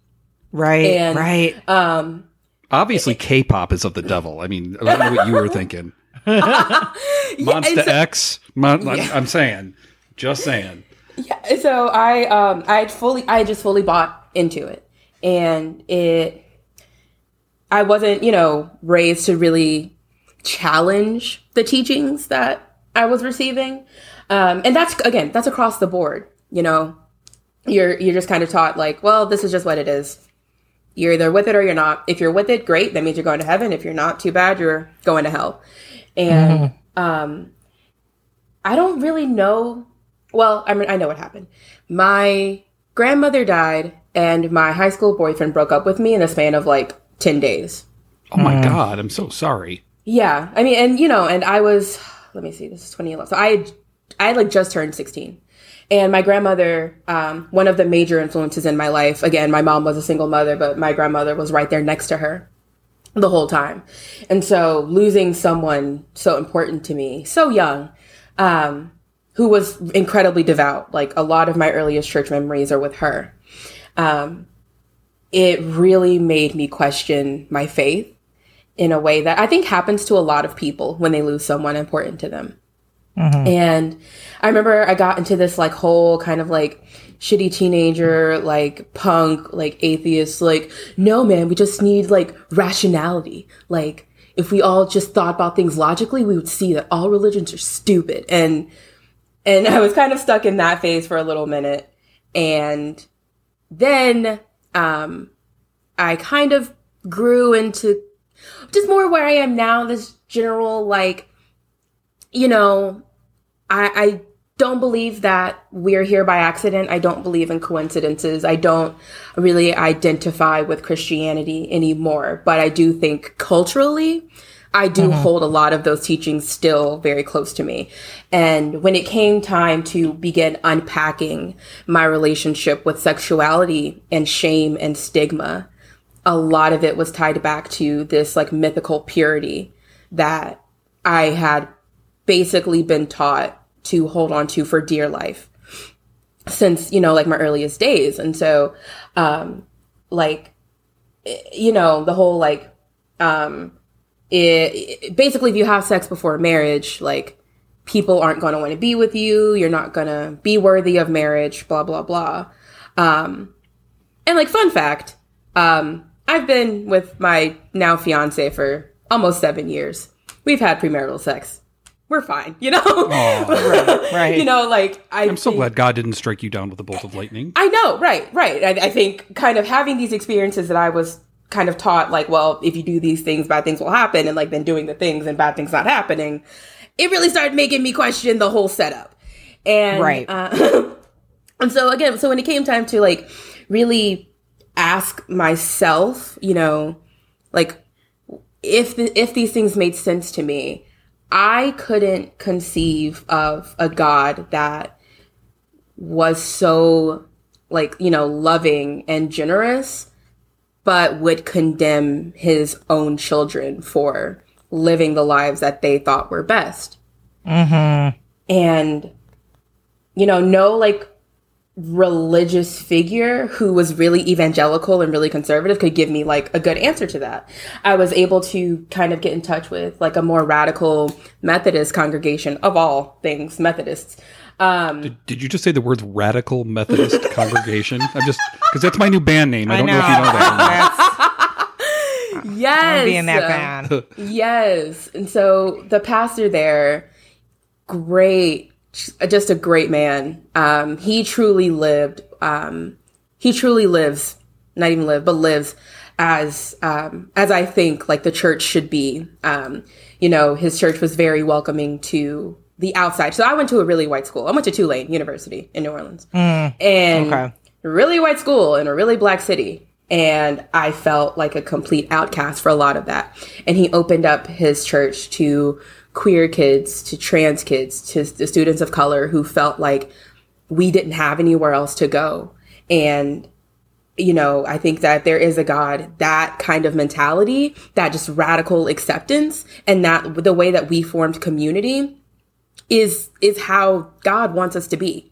Right. And, right. Um, Obviously, K-pop is of the devil. I mean, I don't know what you were thinking. *laughs* Monsta so, X. Mon- yeah. I'm saying, just saying. Yeah. So I, um, I fully, I just fully bought into it, and it. I wasn't, you know, raised to really challenge the teachings that I was receiving, um, and that's again, that's across the board. You know, you're you're just kind of taught like, well, this is just what it is you're either with it or you're not. If you're with it, great. That means you're going to heaven. If you're not, too bad. You're going to hell. And mm-hmm. um, I don't really know. Well, I mean, I know what happened. My grandmother died, and my high school boyfriend broke up with me in a span of like 10 days. Oh my mm. God. I'm so sorry. Yeah. I mean, and, you know, and I was, let me see, this is 2011. So I had, I had like just turned 16. And my grandmother, um, one of the major influences in my life, again, my mom was a single mother, but my grandmother was right there next to her the whole time. And so losing someone so important to me, so young, um, who was incredibly devout, like a lot of my earliest church memories are with her. Um, it really made me question my faith in a way that I think happens to a lot of people when they lose someone important to them. Mm-hmm. And I remember I got into this like whole kind of like shitty teenager, like punk, like atheist, like, no man, we just need like rationality. Like, if we all just thought about things logically, we would see that all religions are stupid. And, and I was kind of stuck in that phase for a little minute. And then, um, I kind of grew into just more where I am now, this general like you know, I, I don't believe that we're here by accident. I don't believe in coincidences. I don't really identify with Christianity anymore. But I do think culturally, I do mm-hmm. hold a lot of those teachings still very close to me. And when it came time to begin unpacking my relationship with sexuality and shame and stigma, a lot of it was tied back to this like mythical purity that I had basically been taught to hold on to for dear life since, you know, like my earliest days. And so, um, like, you know, the whole like, um, it, it, basically if you have sex before marriage, like people aren't going to want to be with you. You're not going to be worthy of marriage, blah, blah, blah. Um, and like, fun fact, um, I've been with my now fiance for almost seven years. We've had premarital sex we're fine, you know? Oh, right, *laughs* right. you know, like I am so glad God didn't strike you down with a bolt of lightning. I know, right, right. I, I, think kind of having these experiences that I was kind of taught, like, well, if you do these things, bad things will happen, and like then doing the things and bad things not happening, it really started making me question the whole setup. And right. Uh, *laughs* and so again, so when it came time to like really ask myself, you know, like if the, if these things made sense to me I couldn't conceive of a God that was so like, you know, loving and generous, but would condemn his own children for living the lives that they thought were best. Mm-hmm. And, you know, no like religious figure who was really evangelical and really conservative could give me like a good answer to that. I was able to kind of get in touch with like a more radical Methodist congregation of all things Methodists. Um, did, did you just say the words radical Methodist *laughs* congregation? I'm just because that's my new band name. I, I don't know. know. if you know that. *laughs* yes, be in that band. *laughs* yes, and so the pastor there, great just a great man. Um, he truly lived um, he truly lives, not even live, but lives as um, as I think like the church should be. Um, you know, his church was very welcoming to the outside. So I went to a really white school. I went to Tulane University in New Orleans, mm, and okay. really white school in a really black city. And I felt like a complete outcast for a lot of that. And he opened up his church to queer kids, to trans kids, to the students of color who felt like we didn't have anywhere else to go. And you know, I think that there is a God, that kind of mentality, that just radical acceptance, and that the way that we formed community is is how God wants us to be.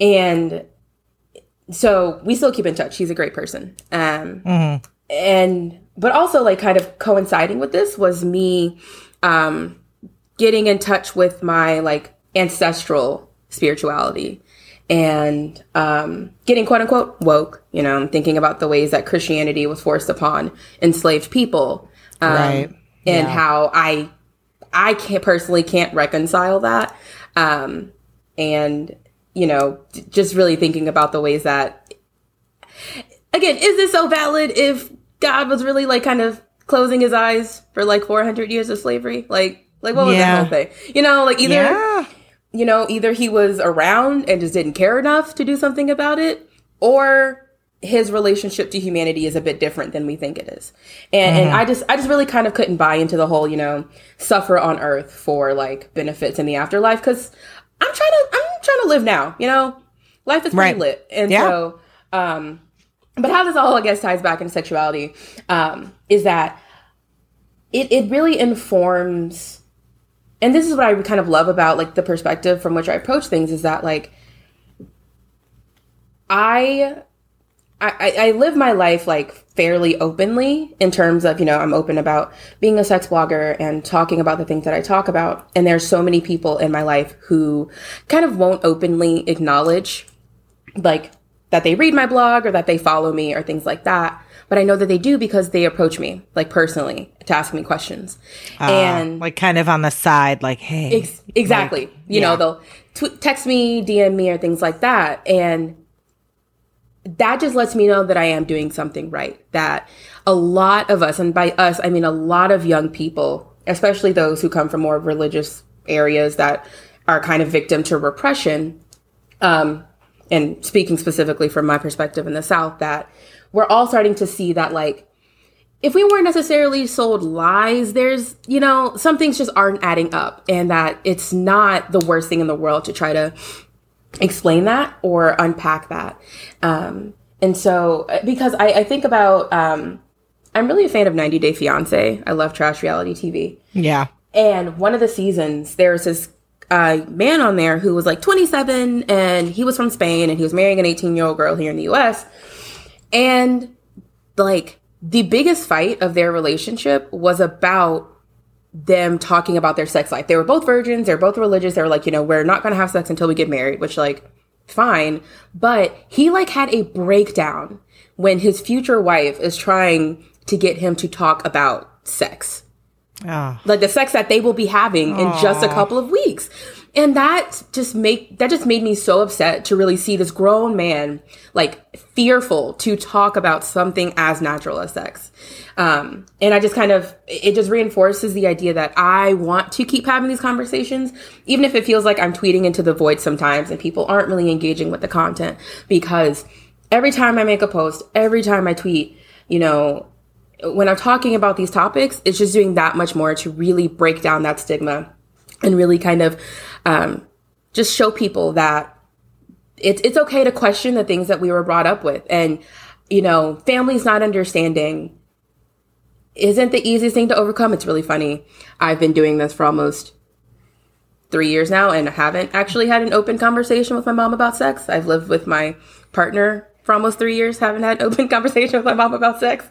And so we still keep in touch. He's a great person. Um and but also like kind of coinciding with this was me um getting in touch with my like ancestral spirituality and um, getting quote unquote woke, you know, thinking about the ways that Christianity was forced upon enslaved people. Um, Right. And Yeah. how I, I can't personally can't reconcile that. Um, and, you know, d- just really thinking about the ways that, again, is this so valid if God was really like kind of closing his eyes for like 400 years of slavery? Like, like what was Yeah. that whole thing? You know, like either Yeah. you know, either he was around and just didn't care enough to do something about it, or his relationship to humanity is a bit different than we think it is. And, and I just, I just really kind of couldn't buy into the whole, you know, suffer on earth for like benefits in the afterlife. Cause I'm trying to, I'm trying to live now, you know, life is pretty Right. lit. And Yeah. so, um, but how this all, I guess, ties back into sexuality, um, is that it, it really informs and this is what I kind of love about like the perspective from which I approach things is that like I I, I live my life like fairly openly in terms of, you know, I'm open about being a sex blogger and talking about the things that I talk about. And there's so many people in my life who kind of won't openly acknowledge like that they read my blog or that they follow me or things like that. But I know that they do because they approach me like personally to ask me questions. Ah, and like kind of on the side, like, hey, Ex- exactly. you yeah. know, they'll tw- text me, DM me, or things like that. And that just lets me know that I am doing something right. That a lot of us, and by us, I mean a lot of young people, especially those who come from more religious areas that are kind of victim to repression, um, and speaking specifically from my perspective in the South, that we're all starting to see that, like, if we weren't necessarily sold lies, there's, you know, some things just aren't adding up, and that it's not the worst thing in the world to try to explain that or unpack that. Um, and so, uh, because I, I think about, um, I'm really a fan of 90 Day Fiance. I love trash reality TV. yeah. And one of the seasons, there was this uh, man on there who was like 27 and he was from Spain and he was marrying an 18 year old girl here in the US. And like the biggest fight of their relationship was about them talking about their sex life. They were both virgins, they're both religious. They were like, you know, we're not going to have sex until we get married, which like fine. But he like had a breakdown when his future wife is trying to get him to talk about sex Oh, like the sex that they will be having in just a couple of weeks and that just make that just made me so upset to really see this grown man like fearful to talk about something as natural as sex. Um and i just kind of it just reinforces the idea that i want to keep having these conversations even if it feels like i'm tweeting into the void sometimes and people aren't really engaging with the content. Because every time i make a post every time i tweet you know when I'm talking about these topics, it's just doing that much more to really break down that stigma and really kind of um, just show people that it's it's okay to question the things that we were brought up with, and you know, families not understanding isn't the easiest thing to overcome. It's really funny. I've been doing this for almost three years now and I haven't actually had an open conversation with my mom about sex. I've lived with my partner for almost three years, haven't had an open *laughs* conversation with my mom about sex.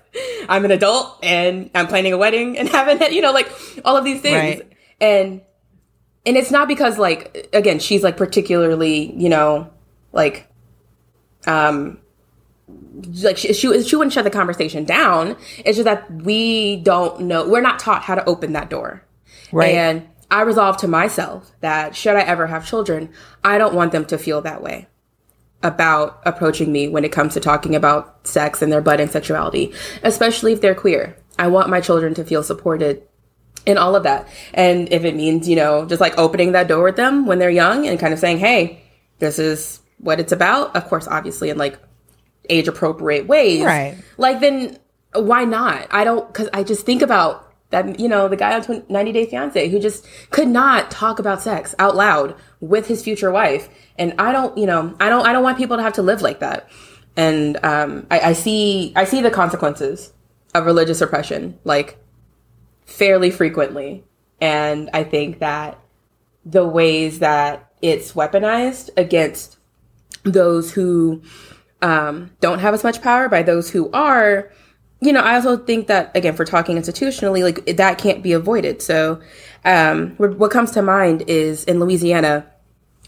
I'm an adult and I'm planning a wedding and *laughs* haven't had, you know, like all of these things. Right. And and it's not because like again, she's like particularly, you know, like um like she, she she wouldn't shut the conversation down. It's just that we don't know. We're not taught how to open that door. Right. And I resolved to myself that should I ever have children, I don't want them to feel that way. about approaching me when it comes to talking about sex and their budding sexuality, especially if they're queer. I want my children to feel supported in all of that. And if it means, you know, just like opening that door with them when they're young and kind of saying, hey, this is what it's about, of course, obviously, in like age appropriate ways. Right. Like, then why not? I don't, cause I just think about that, you know, the guy on 20, 90 Day Fiance who just could not talk about sex out loud with his future wife. And I don't, you know, I don't, I don't want people to have to live like that. And um, I, I see, I see the consequences of religious oppression, like fairly frequently. And I think that the ways that it's weaponized against those who um, don't have as much power by those who are, you know, I also think that, again, for talking institutionally, like that can't be avoided. So, um, what comes to mind is in Louisiana,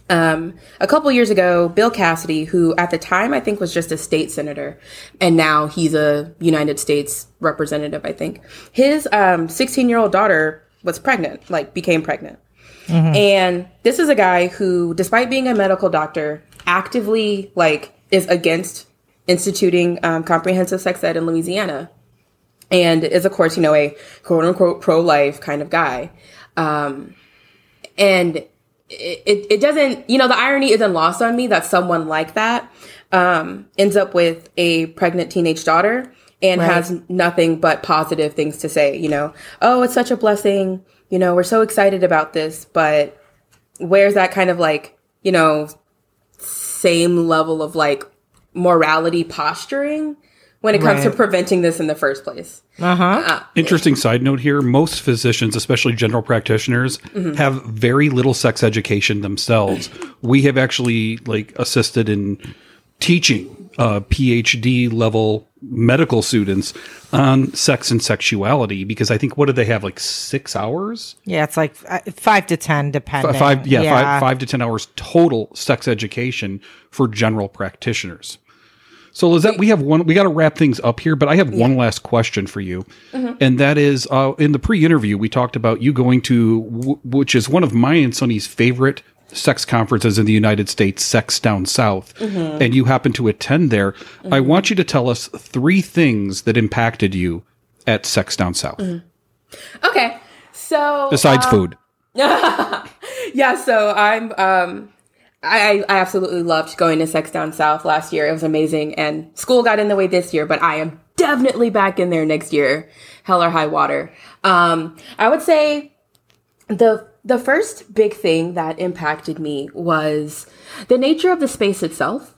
um, a couple years ago, Bill Cassidy, who at the time I think was just a state senator, and now he's a United States representative, I think. His 16 um, year old daughter was pregnant, like became pregnant. Mm-hmm. And this is a guy who, despite being a medical doctor, actively like is against instituting um, comprehensive sex ed in Louisiana, and is of course you know a quote unquote pro life kind of guy. Um, and it, it doesn't, you know, the irony isn't lost on me that someone like that um, ends up with a pregnant teenage daughter and right. has nothing but positive things to say, you know, oh, it's such a blessing, you know, we're so excited about this, but where's that kind of like, you know, same level of like morality posturing when it comes right. to preventing this in the first place. Uh-huh. Uh, Interesting side note here most physicians, especially general practitioners, mm-hmm. have very little sex education themselves. we have actually like assisted in teaching uh, PhD level medical students on sex and sexuality because I think what do they have like six hours? Yeah, it's like uh, five to ten, depending. Five, yeah, yeah. Five, five to ten hours total sex education for general practitioners. So Lizet, we have one. We got to wrap things up here, but I have one last question for you, mm-hmm. and that is, uh, in the pre-interview, we talked about you going to, w- which is one of my and Sunny's favorite sex conferences in the United States, Sex Down South, mm-hmm. and you happen to attend there. Mm-hmm. I want you to tell us three things that impacted you at Sex Down South. Mm-hmm. Okay, so besides um, food. *laughs* yeah, so I'm um I, I absolutely loved going to Sex Down South last year. It was amazing. And school got in the way this year, but I am definitely back in there next year. Hell or high water. Um, I would say the the first big thing that impacted me was the nature of the space itself.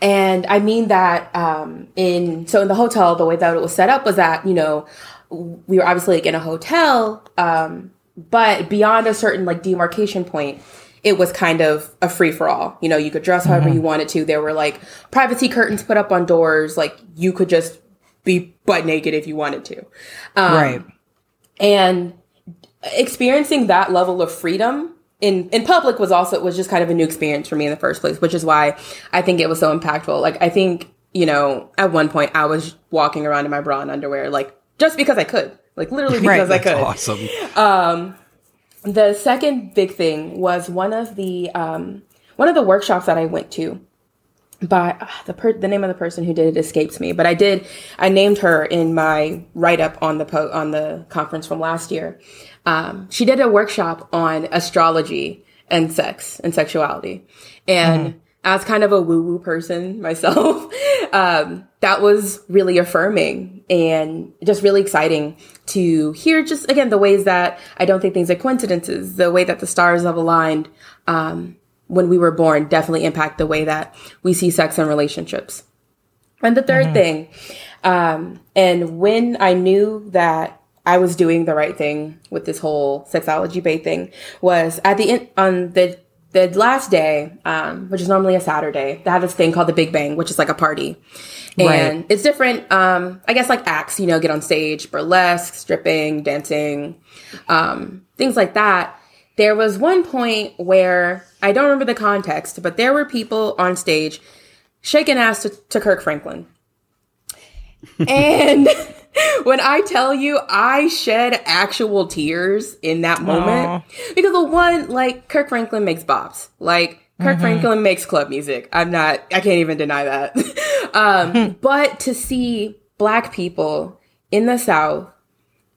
And I mean that um, in so in the hotel, the way that it was set up was that you know we were obviously like in a hotel, um, but beyond a certain like demarcation point, it was kind of a free for all. You know, you could dress however mm-hmm. you wanted to. There were like privacy curtains put up on doors. Like you could just be butt naked if you wanted to. Um, right. And experiencing that level of freedom in, in public was also, was just kind of a new experience for me in the first place, which is why I think it was so impactful. Like, I think, you know, at one point I was walking around in my bra and underwear, like just because I could, like literally *laughs* because right. I could. Awesome. Um, the second big thing was one of the um, one of the workshops that I went to by uh, the per- the name of the person who did it escapes me, but I did I named her in my write up on the po- on the conference from last year. Um, she did a workshop on astrology and sex and sexuality, and mm as kind of a woo woo person *laughs* myself, um, that was really affirming and just really exciting to hear just again the ways that I don't think things are coincidences, the way that the stars have aligned um, when we were born definitely impact the way that we see sex and relationships. And the 3rd mm-hmm. thing, um, and when I knew that I was doing the right thing with this whole SexologyBae thing was at the end on the the last day, um, which is normally a Saturday, they have this thing called the Big Bang, which is like a party. And right. it's different, um, I guess like acts, you know, get on stage, burlesque, stripping, dancing, um, things like that. There was one point where I don't remember the context, but there were people on stage shaking ass to, to Kirk Franklin. *laughs* and *laughs* when I tell you I shed actual tears in that moment, Aww. because the one, like, Kirk Franklin makes bops. Like, Kirk Franklin makes club music. I'm not, I can't even deny that. *laughs* um, but to see black people in the South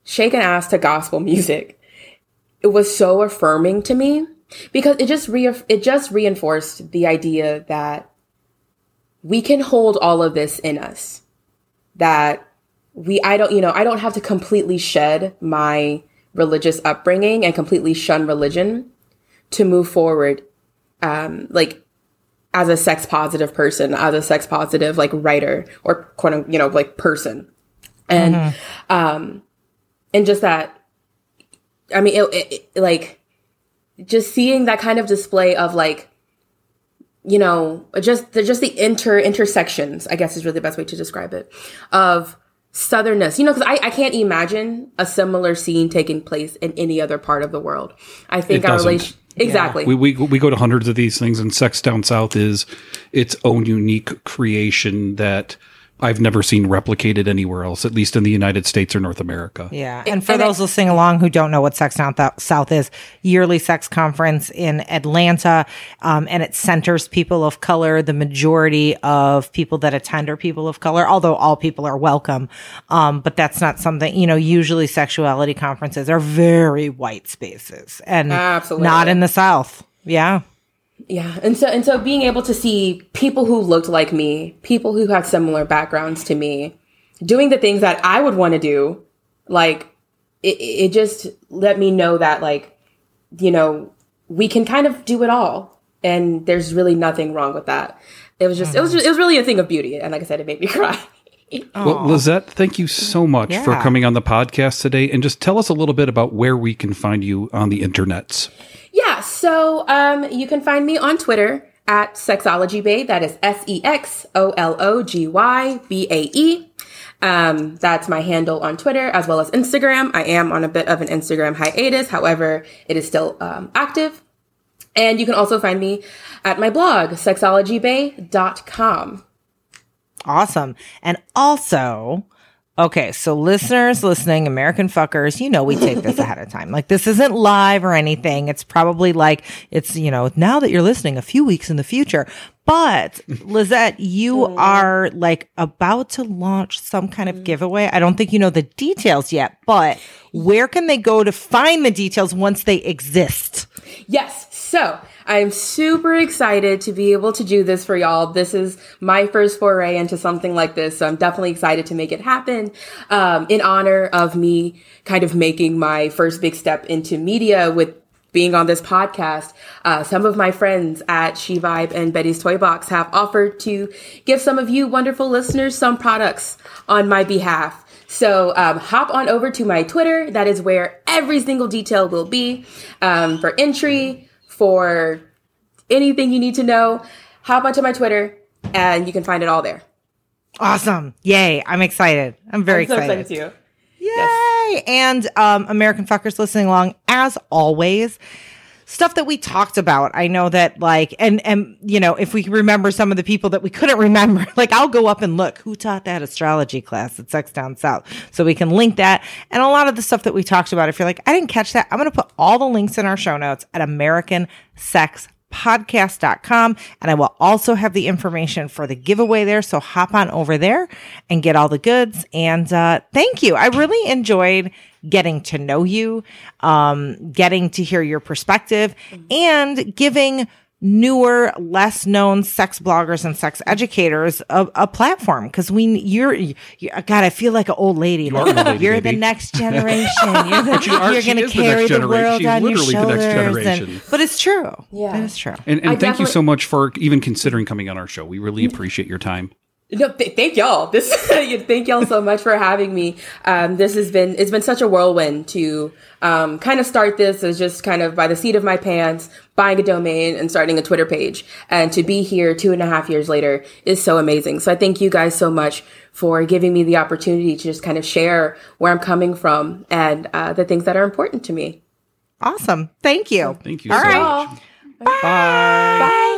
shake an ass to gospel music, it was so affirming to me because it just re- it just reinforced the idea that we can hold all of this in us. That we, I don't, you know, I don't have to completely shed my religious upbringing and completely shun religion to move forward um like as a sex positive person as a sex positive like writer or quote unquote, you know like person and Mm-hmm. um and just that i mean it, it, it, like just seeing that kind of display of like you know just the just the inter intersections i guess is really the best way to describe it of southernness. You know because I, I can't imagine a similar scene taking place in any other part of the world. I think It our relation exactly. We, we we go to hundreds of these things, and Sex Down South is its own unique creation that I've never seen replicated anywhere else, at least in the United States or North America. Yeah. And for and I- those listening along who don't know what Sex Down South is, yearly sex conference in Atlanta, um, and it centers people of color. The majority of people that attend are people of color, although all people are welcome. Um, but that's not something, you know, usually sexuality conferences are very white spaces and Absolutely. not in the South. Yeah. Yeah, and so and so being able to see people who looked like me, people who had similar backgrounds to me, doing the things that I would want to do, like it, it just let me know that like you know we can kind of do it all, and there's really nothing wrong with that. It was just it was just, it was really a thing of beauty, and like I said, it made me *laughs* cry. Well, Lizet, thank you so much for coming on the podcast today, and just tell us a little bit about where we can find you on the internets. Yeah, so um, you can find me on Twitter at Sexology That is S E X O L O G Y B A E. Um, that's my handle on Twitter as well as Instagram. I am on a bit of an Instagram hiatus, however, it is still um, active. And you can also find me at my blog, sexologybae.com. Awesome. And also, okay, so listeners listening, American fuckers, you know, we take this ahead of time. Like, this isn't live or anything. It's probably like, it's, you know, now that you're listening a few weeks in the future. But Lizet, you *laughs* oh. are like about to launch some kind of giveaway. I don't think you know the details yet, but where can they go to find the details once they exist? Yes. So I'm super excited to be able to do this for y'all. This is my first foray into something like this. So I'm definitely excited to make it happen um, in honor of me kind of making my first big step into media with being on this podcast. Uh, some of my friends at SheVibe and Betty's Toy Box have offered to give some of you wonderful listeners some products on my behalf. So um, hop on over to my Twitter. That is where every single detail will be um, for entry, for anything you need to know. Hop onto my Twitter, and you can find it all there. Awesome. Yay. I'm excited. I'm very I'm so excited. excited too. Yay! And um, American fuckers listening along, as always, stuff that we talked about. I know that, like, and and you know, if we remember some of the people that we couldn't *laughs* remember, like, I'll go up and look who taught that astrology class at Sex Down South, so we can link that. And a lot of the stuff that we talked about, if you're like, I didn't catch that, I'm to put all the links in our show notes at American Sex podcast.com and I will also have the information for the giveaway there. So hop on over there and get all the goods. And uh, thank you. I really enjoyed getting to know you, um, getting to hear your perspective, and giving newer, less known sex bloggers and sex educators a, a platform because we you're, you God, I feel like an old lady. are an old lady, you're the next *laughs* generation. You're, the, you are. you're going to is the next carry the, world She's on your literally the shoulders. next and- but it's true. Yeah. it is true. And, and thank you so much for even considering coming on our show. We really appreciate your time. No, th- thank y'all. This *laughs* thank y'all so much for having me. Um, this has been it's been such a whirlwind to um, kind of start this as just kind of by the seat of my pants, buying a domain and starting a Twitter page, and to be here two and a half years later is so amazing. So I thank you guys so much for giving me the opportunity to just kind of share where I'm coming from and uh, the things that are important to me. Awesome. Thank you. Thank you All so right. much. Bye. Bye